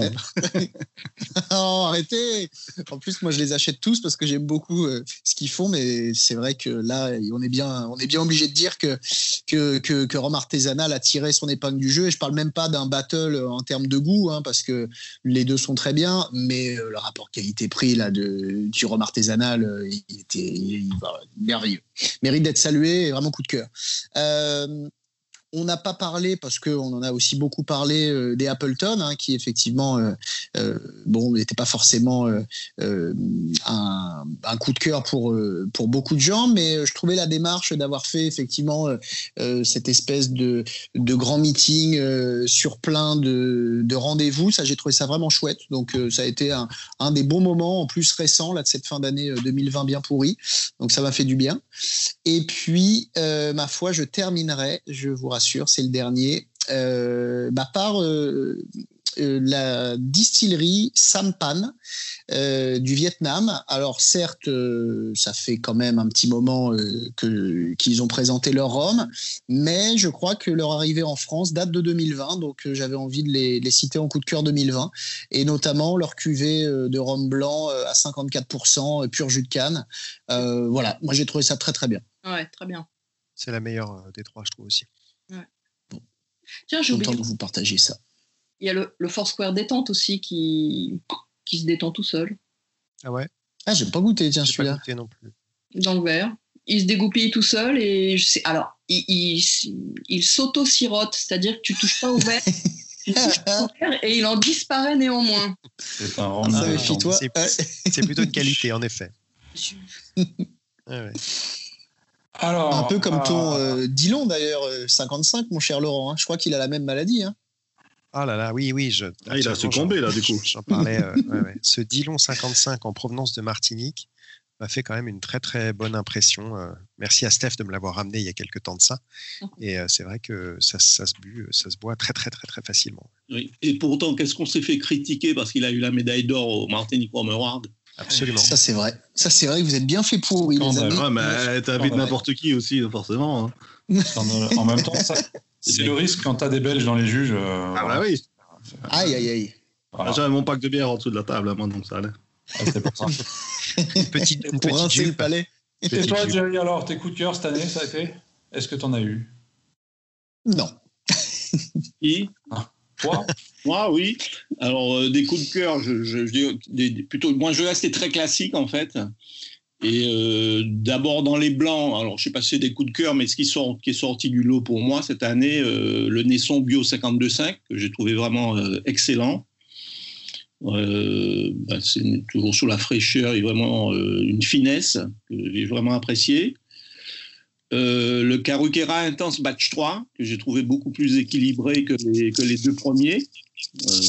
oh, arrêtez En plus, moi, je les achète tous parce que j'aime beaucoup euh, ce qu'ils font, mais c'est vrai que là, on est bien, on est bien obligé de dire que que, que, que Rome Artisanal a tiré son épingle du jeu. Et je parle même pas d'un battle en termes de goût, hein, parce que les deux sont très bien, mais euh, le rapport qualité-prix là de du Rome Artisanal, euh, il était il- bah, merveilleux. Mérite d'être salué, et vraiment coup de cœur. Euh, on n'a pas parlé parce qu'on en a aussi beaucoup parlé euh, des Appleton, hein, qui effectivement, euh, euh, bon, pas forcément euh, un, coup de cœur pour pour beaucoup de gens, mais je trouvais la démarche d'avoir fait effectivement cette espèce de de grand meeting sur plein de, de rendez-vous, ça j'ai trouvé ça vraiment chouette. Donc ça a été un, un des bons moments en plus récents là de cette fin d'année euh, 2020 bien pourrie. Donc ça m'a fait du bien. Et puis, ma foi, je terminerai, je vous c'est le dernier, euh, bah, par euh, euh, la distillerie Sampan euh, du Vietnam. Alors certes, euh, ça fait quand même un petit moment euh, que qu'ils ont présenté leur rhum, mais je crois que leur arrivée en France date de 2020, donc euh, j'avais envie de les, les citer en coup de cœur 2020, et notamment leur cuvée euh, de rhum blanc euh, à 54% euh, pur jus de canne. Euh, voilà, moi j'ai trouvé ça très très bien. Ouais, très bien. C'est la meilleure des trois, je trouve aussi. Tiens, j'ai Content oublié. que vous partagiez ça. Il y a le, le Foursquare détente aussi qui, qui se détend tout seul Ah ouais? Ah, j'ai pas goûté, tiens, J'ai pas celui-là. goûté non plus. dans le verre. Il se dégoupille tout seul et je sais, alors il, il, il s'auto-sirote, c'est-à-dire que tu touches pas au verre, tu touches pas au verre et il en disparaît néanmoins. C'est un Ah, ça, méfie-toi. C'est- Ouais. Plutôt une qualité, en effet. Ouais, ouais. Alors, Un peu comme ton euh, euh, Dillon d'ailleurs, euh, 55, mon cher Laurent. hein. Je crois qu'il a la même maladie. hein. Ah là là, oui, oui. Je, Ah, il a succombé, là, du coup. J'en parlais. euh, ouais, ouais. Ce Dillon 55 en provenance de Martinique m'a fait quand même une très très bonne impression. euh. merci à Steph de me l'avoir ramené il y a quelques temps de ça. Et euh, c'est vrai que ça, ça se bu, ça se boit très très très très facilement. Oui. Et pourtant, qu'est-ce qu'on s'est fait critiquer parce qu'il a eu la médaille d'or au Martinique Award? Absolument. Ça, c'est vrai. Ça, c'est vrai que vous êtes bien fait pour, amis. Ouais, mais t'invites n'importe qui aussi, forcément. hein. en, en même temps, ça, c'est le risque quand t'as des Belges dans les juges. euh, Ah, bah oui. Aïe, aïe, aïe. Voilà. J'avais mon pack de bière en dessous de la table, hein, moi, donc ça allait. Ah, c'est pour ça. Une petite, une Pour petite rincer le palais. Et toi. Jerry, alors, tes coups de cœur cette année, ça a été? Est-ce que t'en as eu? Non. Qui? Moi, oui. Alors, euh, des coups de cœur, je, je, dis plutôt. Moi, je restais très classique, en fait. Et euh, d'abord dans les blancs, alors je sais pas si c'est des coups de cœur, mais ce qui, est sorti du lot pour moi cette année, euh, le Naisson Bio 52.5, que j'ai trouvé vraiment excellent. Bah, c'est toujours sous la fraîcheur et vraiment une finesse que j'ai vraiment apprécié. Euh, le Carukera Intense Batch 3, que j'ai trouvé beaucoup plus équilibré que les, deux premiers.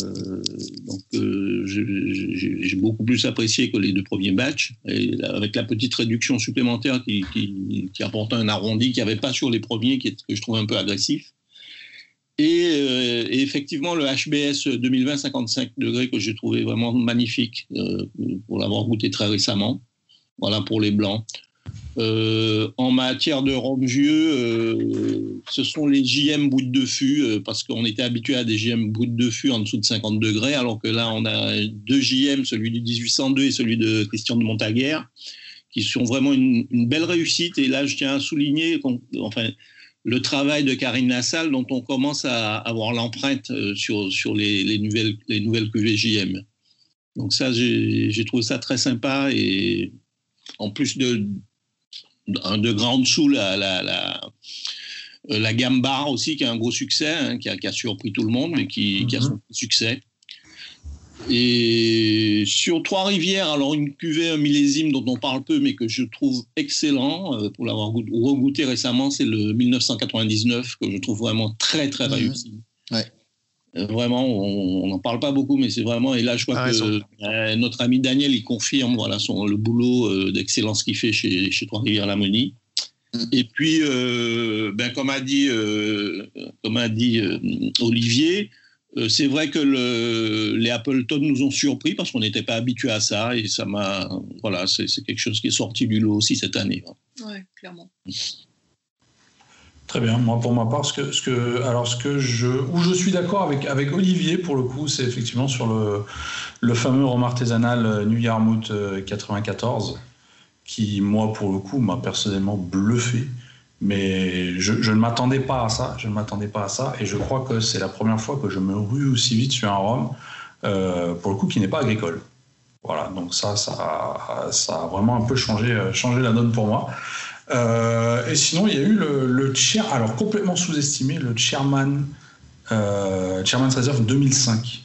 Euh, donc, euh, j'ai- beaucoup plus apprécié que les deux premiers batchs, avec la petite réduction supplémentaire qui, qui, apportait un arrondi qu'il n'y avait pas sur les premiers, que je trouve un peu agressif. Et, et effectivement, le HBS 2020 55 degrés que j'ai trouvé vraiment magnifique pour l'avoir goûté très récemment. Voilà pour les blancs. Euh, en matière de rhum vieux, euh, ce sont les JM bout de fût, euh, parce qu'on était habitué à des JM bout de fût en dessous de 50 degrés, alors que là, on a deux JM, celui du 1802 et celui de Christian de Montaguer, qui sont vraiment une, belle réussite. Et là, je tiens à souligner enfin, le travail de Karine Lassalle, dont on commence à avoir l'empreinte euh, sur, sur les, les nouvelles, les nouvelles cuvées JM. Donc ça, j'ai trouvé ça très sympa. Et en plus de, un degré en dessous, la, la, la, euh, la gamme bar aussi, qui a un gros succès, hein, qui, a, qui a surpris tout le monde, mais qui, qui a son succès. Et sur Trois-Rivières, alors une cuvée, un millésime dont on parle peu, mais que je trouve excellent, euh, pour l'avoir goût- regoûté récemment, c'est le 1999, que je trouve vraiment très, très Mhm. réussi. Ouais. Vraiment, on n'en parle pas beaucoup, mais c'est vraiment. Et là, je crois Ah, que euh, notre ami Daniel, il confirme voilà, son, le boulot euh, d'excellence qu'il fait chez, chez Trois-Rivières-Lamonie. Mm. Et puis, euh, ben, comme a dit, euh, comme a dit euh, Olivier, euh, c'est vrai que le, les Appleton nous ont surpris parce qu'on n'était pas habitué à ça. Et ça m'a. Voilà, c'est c'est quelque chose qui est sorti du lot aussi cette année. Ouais, clairement. Très bien. Moi, pour ma part, ce que, ce que, alors ce que je, où je suis d'accord avec, avec Olivier pour le coup, c'est effectivement sur le, le fameux rhum artisanal New Yarmouth 94, qui moi pour le coup m'a personnellement bluffé. Mais je, je ne m'attendais pas à ça. Je ne m'attendais pas à ça, et je crois que c'est la première fois que je me rue aussi vite sur un rhum, euh, pour le coup, qui n'est pas agricole. Voilà. Donc ça, ça, ça a vraiment un peu changé, changé la donne pour moi. Euh, et sinon, il y a eu le, le chair, alors complètement sous-estimé, le Chairman, euh, Chairman's Reserve 2005.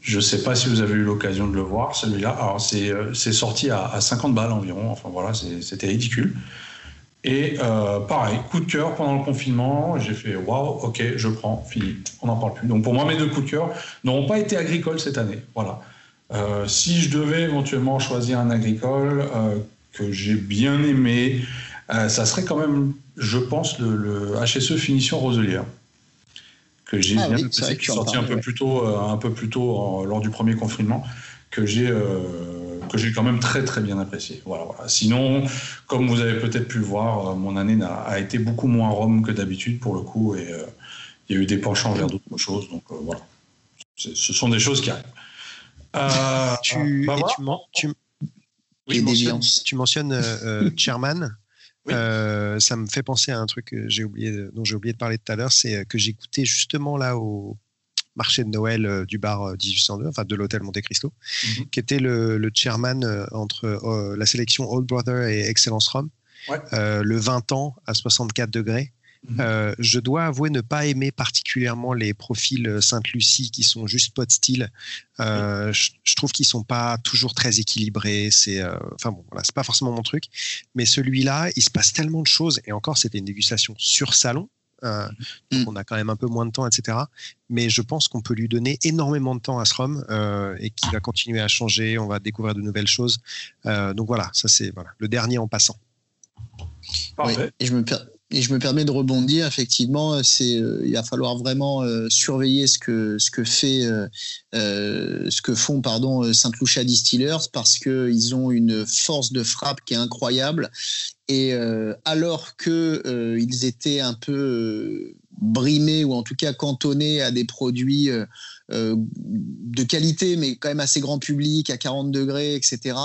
Je ne sais pas si vous avez eu l'occasion de le voir, celui-là. Alors, c'est euh, sorti à, à, 50 balles environ. Enfin, voilà, c'était ridicule. Et pareil, coup de cœur pendant le confinement. J'ai fait waouh, ok, je prends, fini. On n'en parle plus. Donc, pour moi, mes deux coups de cœur n'auront pas été agricoles cette année. Voilà. Si je devais éventuellement choisir un agricole que j'ai bien aimé, euh, ça serait quand même, je pense, le, le HSE Finition Roselière que j'ai Ah bien oui, qui est sorti un parlais, peu ouais. plus tôt, euh, un peu plus tôt en- lors du premier confinement, que j'ai euh, que j'ai quand même très très bien apprécié. Voilà, voilà. Sinon, comme vous avez peut-être pu le voir, euh, mon année a été beaucoup moins rhum que d'habitude pour le coup, et euh, il y a eu des penchants vers d'autres choses. Donc euh, voilà, ce sont des choses qui arrivent. Euh, Tu, bah et voilà. tu, men- tu- Tu mentionnes, déviances. tu mentionnes euh, euh, Chairman. Oui. Euh, ça me fait penser à un truc que j'ai oublié, dont j'ai oublié de parler tout à l'heure, c'est que écouté justement là au marché de Noël du bar euh, 1802, enfin de l'hôtel Monte Cristo, Mhm. qui était le, le chairman entre euh, la sélection Old Brother et Excellence Rome, Ouais. Euh, le 20 ans à 64 degrés. Euh, je dois avouer ne pas aimer particulièrement les profils Sainte-Lucie qui sont juste pot style. Euh, je, je trouve qu'ils sont pas toujours très équilibrés. C'est, euh, enfin bon, voilà, c'est pas forcément mon truc. Mais celui-là, il se passe tellement de choses. Et encore, c'était une dégustation sur salon. Euh, donc Mm. on a quand même un peu moins de temps, etc. Mais je pense qu'on peut lui donner énormément de temps à ce rhum euh, et qu'il va continuer à changer. On va découvrir de nouvelles choses. Euh, donc voilà, ça c'est voilà, le dernier en passant. Oui, Parfait. et je me per- et je me permets de rebondir. Effectivement, c'est euh, il va falloir vraiment euh, surveiller euh, ce que font pardon Saint Lucia Distillers parce que ils ont une force de frappe qui est incroyable. Et alors que ils étaient un peu brimés ou en tout cas cantonnés à des produits euh, euh, de qualité, mais quand même assez grand public, à 40 degrés, etc.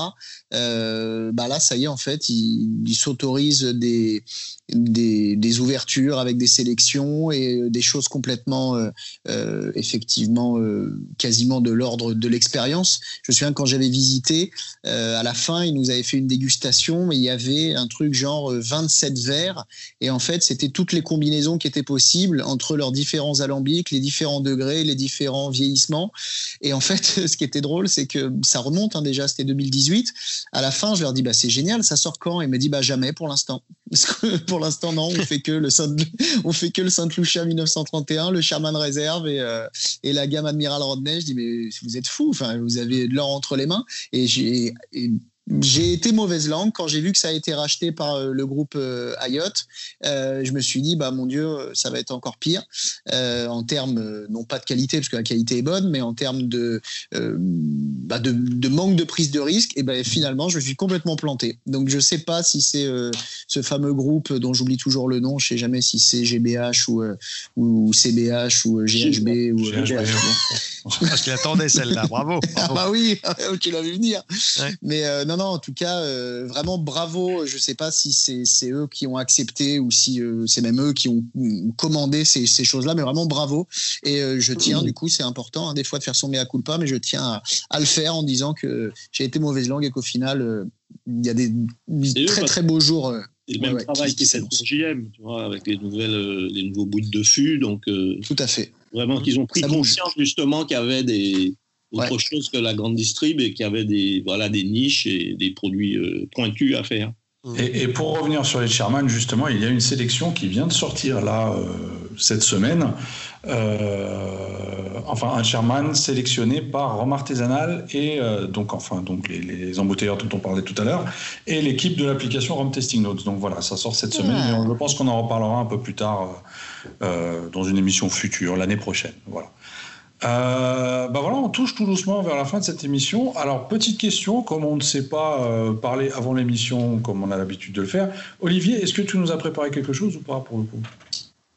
Euh, bah là, ça y est, en fait, ils, ils s'autorisent des, des, ouvertures avec des sélections et des choses complètement, euh, euh, effectivement, euh, quasiment de l'ordre de l'expérience. Je me souviens quand j'avais visité, euh, à la fin, ils nous avaient fait une dégustation, mais il y avait un truc genre euh, 27 verres. Et en fait, c'était toutes les combinaisons qui étaient possibles entre leurs différents alambics, les différents degrés, les différents vieillissements. Et en fait, ce qui était drôle, c'est que ça remonte hein, déjà, c'était 2018. À la fin, je leur dis bah c'est génial, ça sort quand? Et me dit bah jamais pour l'instant. Pour l'instant non, on fait on fait que le Saint Lucia 1931, le Sherman Reserve et, euh, et la gamme Admiral Rodney. Je dis mais vous êtes fous, enfin vous avez de l'or entre les mains. Et j'ai j'ai été mauvaise langue quand j'ai vu que ça a été racheté par euh, le groupe euh, Ayotte. Euh, je me suis dit, bah mon Dieu, euh, ça va être encore pire euh, en termes, euh, non pas de qualité, parce que la qualité est bonne, mais en termes de, euh, bah, de, de manque de prise de risque. Et ben finalement, je me suis complètement planté. Donc je sais pas si c'est euh, ce fameux groupe dont j'oublie toujours le nom, je sais jamais si c'est GBH ou, euh, ou CBH ou euh, GHB ou euh, GHB. Parce qu'il attendait celle-là, bravo. Ah bah oui, tu l'avais vu venir. Ouais. Mais euh, non, non, en tout cas, euh, vraiment bravo. Je sais pas si c'est eux qui ont accepté ou si euh, c'est même eux qui ont mm, commandé ces, ces choses-là, mais vraiment bravo. Et euh, je tiens, du coup, c'est important, hein, des fois de faire son mea culpa, mais je tiens à, à le faire en disant que j'ai été mauvaise langue et qu'au final, euh, il y a des eux, très très beaux jours. euh, C'est le Ouais, même ouais, travail qui- qui s'annonce. pour JM, tu vois, avec les, nouvelles, les nouveaux bouts de fût. Donc, euh, tout à fait. Vraiment, qu'ils ont pris Ça bouge. conscience justement qu'il y avait des, autre Ouais. chose que la grande distrib et qu'il y avait des, voilà, des niches et des produits euh, pointus à faire. Et, et pour revenir sur les Sherman, justement, il y a une sélection qui vient de sortir là euh, cette semaine. Euh, enfin, un Sherman sélectionné par Rome Artisanal et euh, donc, enfin, donc les, les embouteilleurs dont on parlait tout à l'heure et l'équipe de l'application Rome Testing Notes. Donc voilà, ça sort cette semaine. Ah. Et on- je pense qu'on en reparlera un peu plus tard euh, dans une émission future l'année prochaine. Voilà. Euh, bah voilà, on touche tout doucement vers la fin de cette émission. Alors, petite question, comme on ne sait pas euh, parler avant l'émission, comme on a l'habitude de le faire, Olivier, est-ce que tu nous as préparé quelque chose ou pas pour le coup?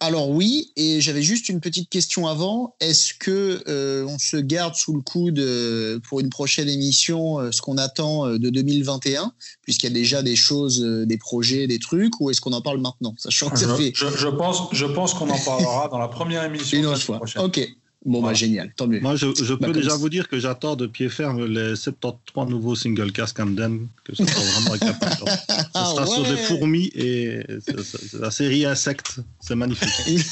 Alors oui, et j'avais juste une petite question avant. Est-ce que euh, on se garde sous le coude euh, pour une prochaine émission euh, ce qu'on attend de 2021, puisqu'il y a déjà des choses, des projets, des trucs, ou est-ce qu'on en parle maintenant, sachant que ça je, fait... je, pense, je pense qu'on en parlera dans la première émission. Une autre fois. Prochaine. Ok. Bon, bah, génial, tant mieux. Moi, je, peux bah, déjà vous dire que j'attends de pied ferme les 73 nouveaux single cast Camden, que ce sera vraiment avec Ça ah sera sur des fourmis et la série Insectes, c'est magnifique.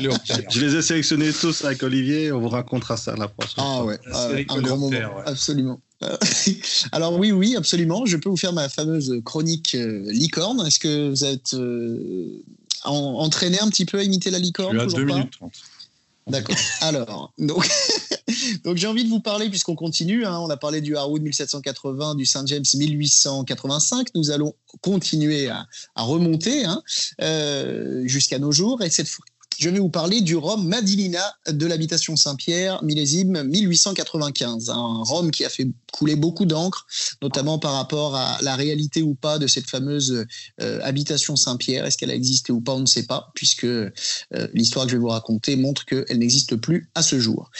je les ai sélectionnés tous avec Olivier, on vous racontera ça la prochaine Ah ouais, ah, un grand moment, absolument. Alors oui, oui, absolument. Je peux vous faire ma fameuse chronique euh, licorne. Est-ce que vous êtes euh, entraîné un petit peu à imiter la licorne Tu as 2 minutes 30. D'accord. Alors, donc, j'ai envie de vous parler, puisqu'on continue, hein, on a parlé du Harwood 1780, du Saint James 1885, nous allons continuer à, remonter hein, euh, jusqu'à nos jours, et cette, je vais vous parler du rhum Madilina de l'habitation Saint-Pierre, millésime 1895. Un rhum qui a fait couler beaucoup d'encre, notamment par rapport à la réalité ou pas de cette fameuse euh, habitation Saint-Pierre. Est-ce qu'elle a existé ou pas On ne sait pas, puisque euh, l'histoire que je vais vous raconter montre qu'elle n'existe plus à ce jour.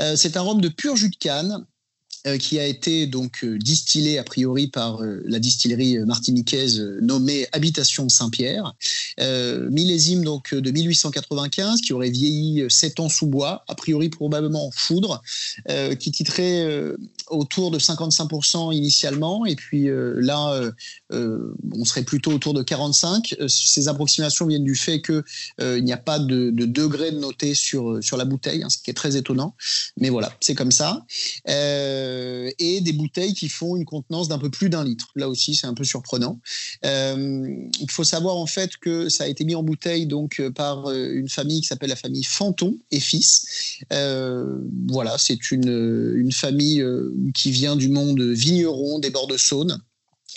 Euh, c'est un rhum de pur jus de canne qui a été donc euh, distillé a priori par euh, la distillerie martiniquaise nommée Habitation Saint-Pierre, millésime donc de 1895 qui aurait vieilli 7 ans sous bois, a priori probablement en foudre, qui titrait autour de 55% initialement et puis là on serait plutôt autour de 45. Ces approximations viennent du fait que il n'y a pas de, de, degré de noté sur sur la bouteille, hein, ce qui est très étonnant, mais voilà c'est comme ça. Euh, et des bouteilles qui font une contenance d'un peu plus d'un litre. Là aussi, c'est un peu surprenant. Euh, il faut savoir en fait que ça a été mis en bouteille donc euh, par une famille qui s'appelle la famille Fanton et fils. voilà, c'est une, une famille qui vient du monde vigneron des bords de Saône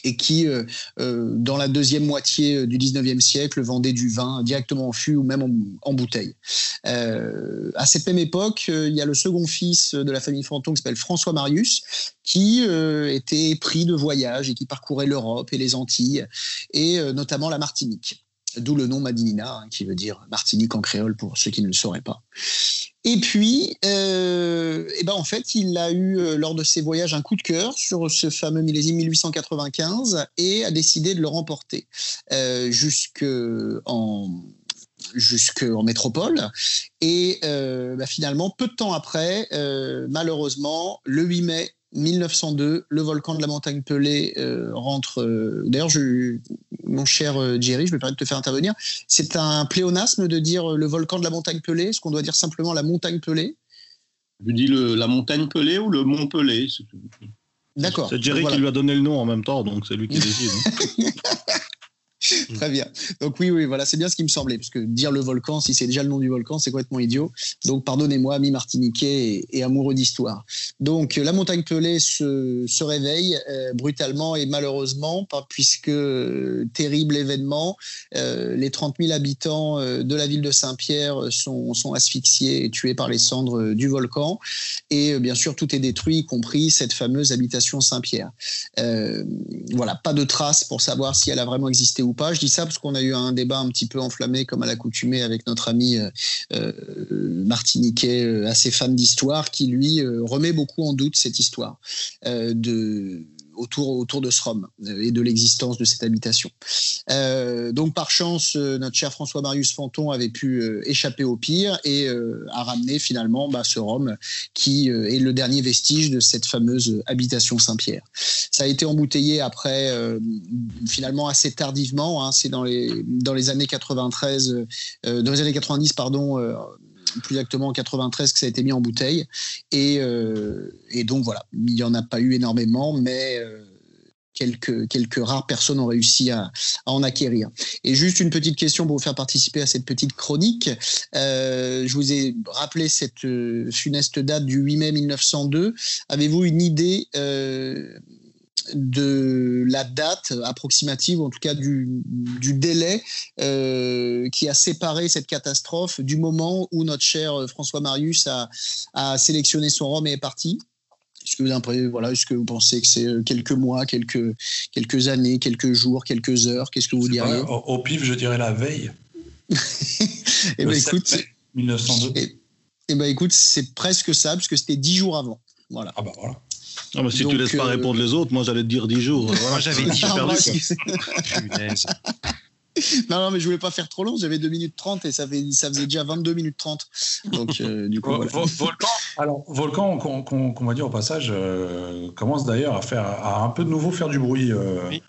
et qui, euh, euh, dans la deuxième moitié euh, du 19e siècle, vendait du vin directement en fût ou même en, bouteille. à cette même époque, il y a le second fils de la famille Fanton qui s'appelle François Marius, qui était pris de voyage et qui parcourait l'Europe et les Antilles, et notamment la Martinique. D'où le nom Madinina, hein, qui veut dire Martinique en créole pour ceux qui ne le sauraient pas. Et puis, euh, et ben en fait, il a eu euh, lors de ses voyages un coup de cœur sur ce fameux millésime 1895 et a décidé de le remporter euh, jusque en jusqu'en métropole. Et euh, bah, finalement, peu de temps après, malheureusement, le 8 mai 1902, le volcan de la montagne Pelée euh, rentre. Euh, d'ailleurs, mon cher euh, Jerry, je me permets de te faire intervenir. C'est un pléonasme de dire le volcan de la montagne Pelée. Est-ce qu'on doit dire simplement la montagne Pelée? Je dis la montagne Pelée ou le mont Pelée? D'accord. C'est Jerry qui lui a donné le nom en même temps, donc c'est lui qui décide. Hein. Très bien. Donc oui, oui, voilà, c'est bien ce qui me semblait, parce que dire le volcan, si c'est déjà le nom du volcan, c'est complètement idiot. Donc pardonnez-moi, ami martiniquais et, amoureux d'histoire. Donc la montagne Pelée se, réveille euh, brutalement et malheureusement, puisque euh, terrible événement, euh, les 30 000 habitants de la ville de Saint-Pierre sont, sont, asphyxiés et tués par les cendres du volcan. Et bien sûr, tout est détruit, y compris cette fameuse habitation Saint-Pierre. voilà, pas de traces pour savoir si elle a vraiment existé ou Je dis ça parce qu'on a eu un débat un petit peu enflammé, comme à l'accoutumée, avec notre ami euh, euh, martiniquais euh, assez fan d'histoire, qui lui remet beaucoup en doute cette histoire de autour, autour de ce Rome et de l'existence de cette habitation. donc par chance, notre cher François Marius Fanton avait pu échapper au pire et a ramené finalement bah, ce Rome qui est le dernier vestige de cette fameuse habitation Saint-Pierre. Ça a été embouteillé après, finalement assez tardivement, hein, c'est dans les, dans les années 93, dans les années 90, pardon, plus exactement en 93 que ça a été mis en bouteille. Et, euh, et donc voilà, il n'y en a pas eu énormément, mais euh, quelques, quelques rares personnes ont réussi à, en acquérir. Et juste une petite question pour vous faire participer à cette petite chronique. Euh, je vous ai rappelé cette funeste date du 8 mai 1902. Avez-vous une idée de la date approximative, ou en tout cas du, du délai euh, qui a séparé cette catastrophe du moment où notre cher François Marius a, a sélectionné son rhum et est parti. Est-ce que vous voilà, est-ce que vous pensez que c'est quelques mois, quelques quelques années, quelques jours, quelques heures Qu'est-ce que vous diriez au, au, pif, je dirais la veille. Eh ben écoute, 1902. Et, et ben écoute, c'est presque ça, puisque c'était dix jours avant. Voilà. Ah bah voilà. Ah bah si Donc, tu laisses pas euh, répondre les autres, moi j'allais te dire 10 jours. Voilà. Moi, j'avais dit J'ai Ah, perdu, moi quoi. aussi. Punaise. Non, non, mais je voulais pas faire trop long. J'avais 2 minutes 30 et ça, fait, ça faisait déjà 22 minutes 30. Donc, euh, du coup, voilà. Volcan, alors, Volcan, qu'on va dire au passage, euh, commence d'ailleurs à faire à un peu de nouveau faire du bruit euh, Oui.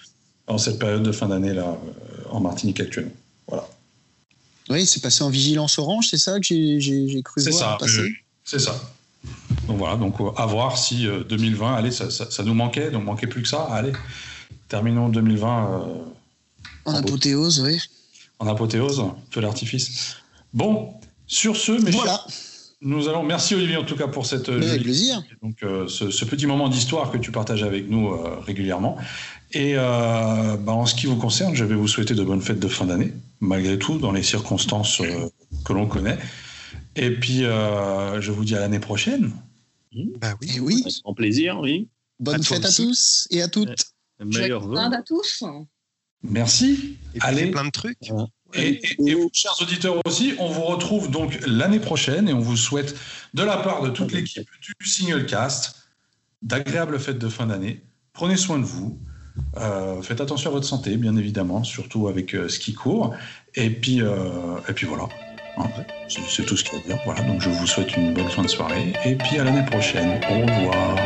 en cette période de fin d'année là en Martinique actuellement. Voilà, Oui, c'est passé en vigilance orange, c'est ça que j'ai- cru voir ça, passer c'est ça. Donc voilà, donc euh, à voir si euh, 2020, allez, ça, ça- ça nous manquait, donc manquait plus que ça. Allez, terminons 2020 euh, En en apothéose, oui. en apothéose, feu l'artifice. Bon, sur ce, mes Voilà, chers, nous allons. Merci Olivier en tout cas pour cette euh, avec plaisir. donc euh, ce, ce petit moment d'histoire que tu partages avec nous euh, régulièrement. Et euh, bah, en ce qui vous concerne, je vais vous souhaiter de bonnes fêtes de fin d'année, malgré tout, dans les circonstances euh, que l'on connaît. Et puis, euh, je vous dis à l'année prochaine. Bah oui. Et oui, Avec grand plaisir, oui. bonne À fête à tous et à toutes. Meilleur vœu. Joyeux Noël à tous. Merci. Et Allez. plein de trucs. Et, et- et vous, chers auditeurs aussi, on vous retrouve donc l'année prochaine et on vous souhaite, de la part de toute l'équipe du Single Cast, d'agréables fêtes de fin d'année. Prenez soin de vous. Euh, faites attention à votre santé, bien évidemment, surtout avec euh, ce qui court. Et puis, euh, et puis voilà. Hein, c'est c'est tout ce qu'il y a à dire. Voilà, donc je vous souhaite une bonne fin de soirée. Et puis à l'année prochaine. Au revoir.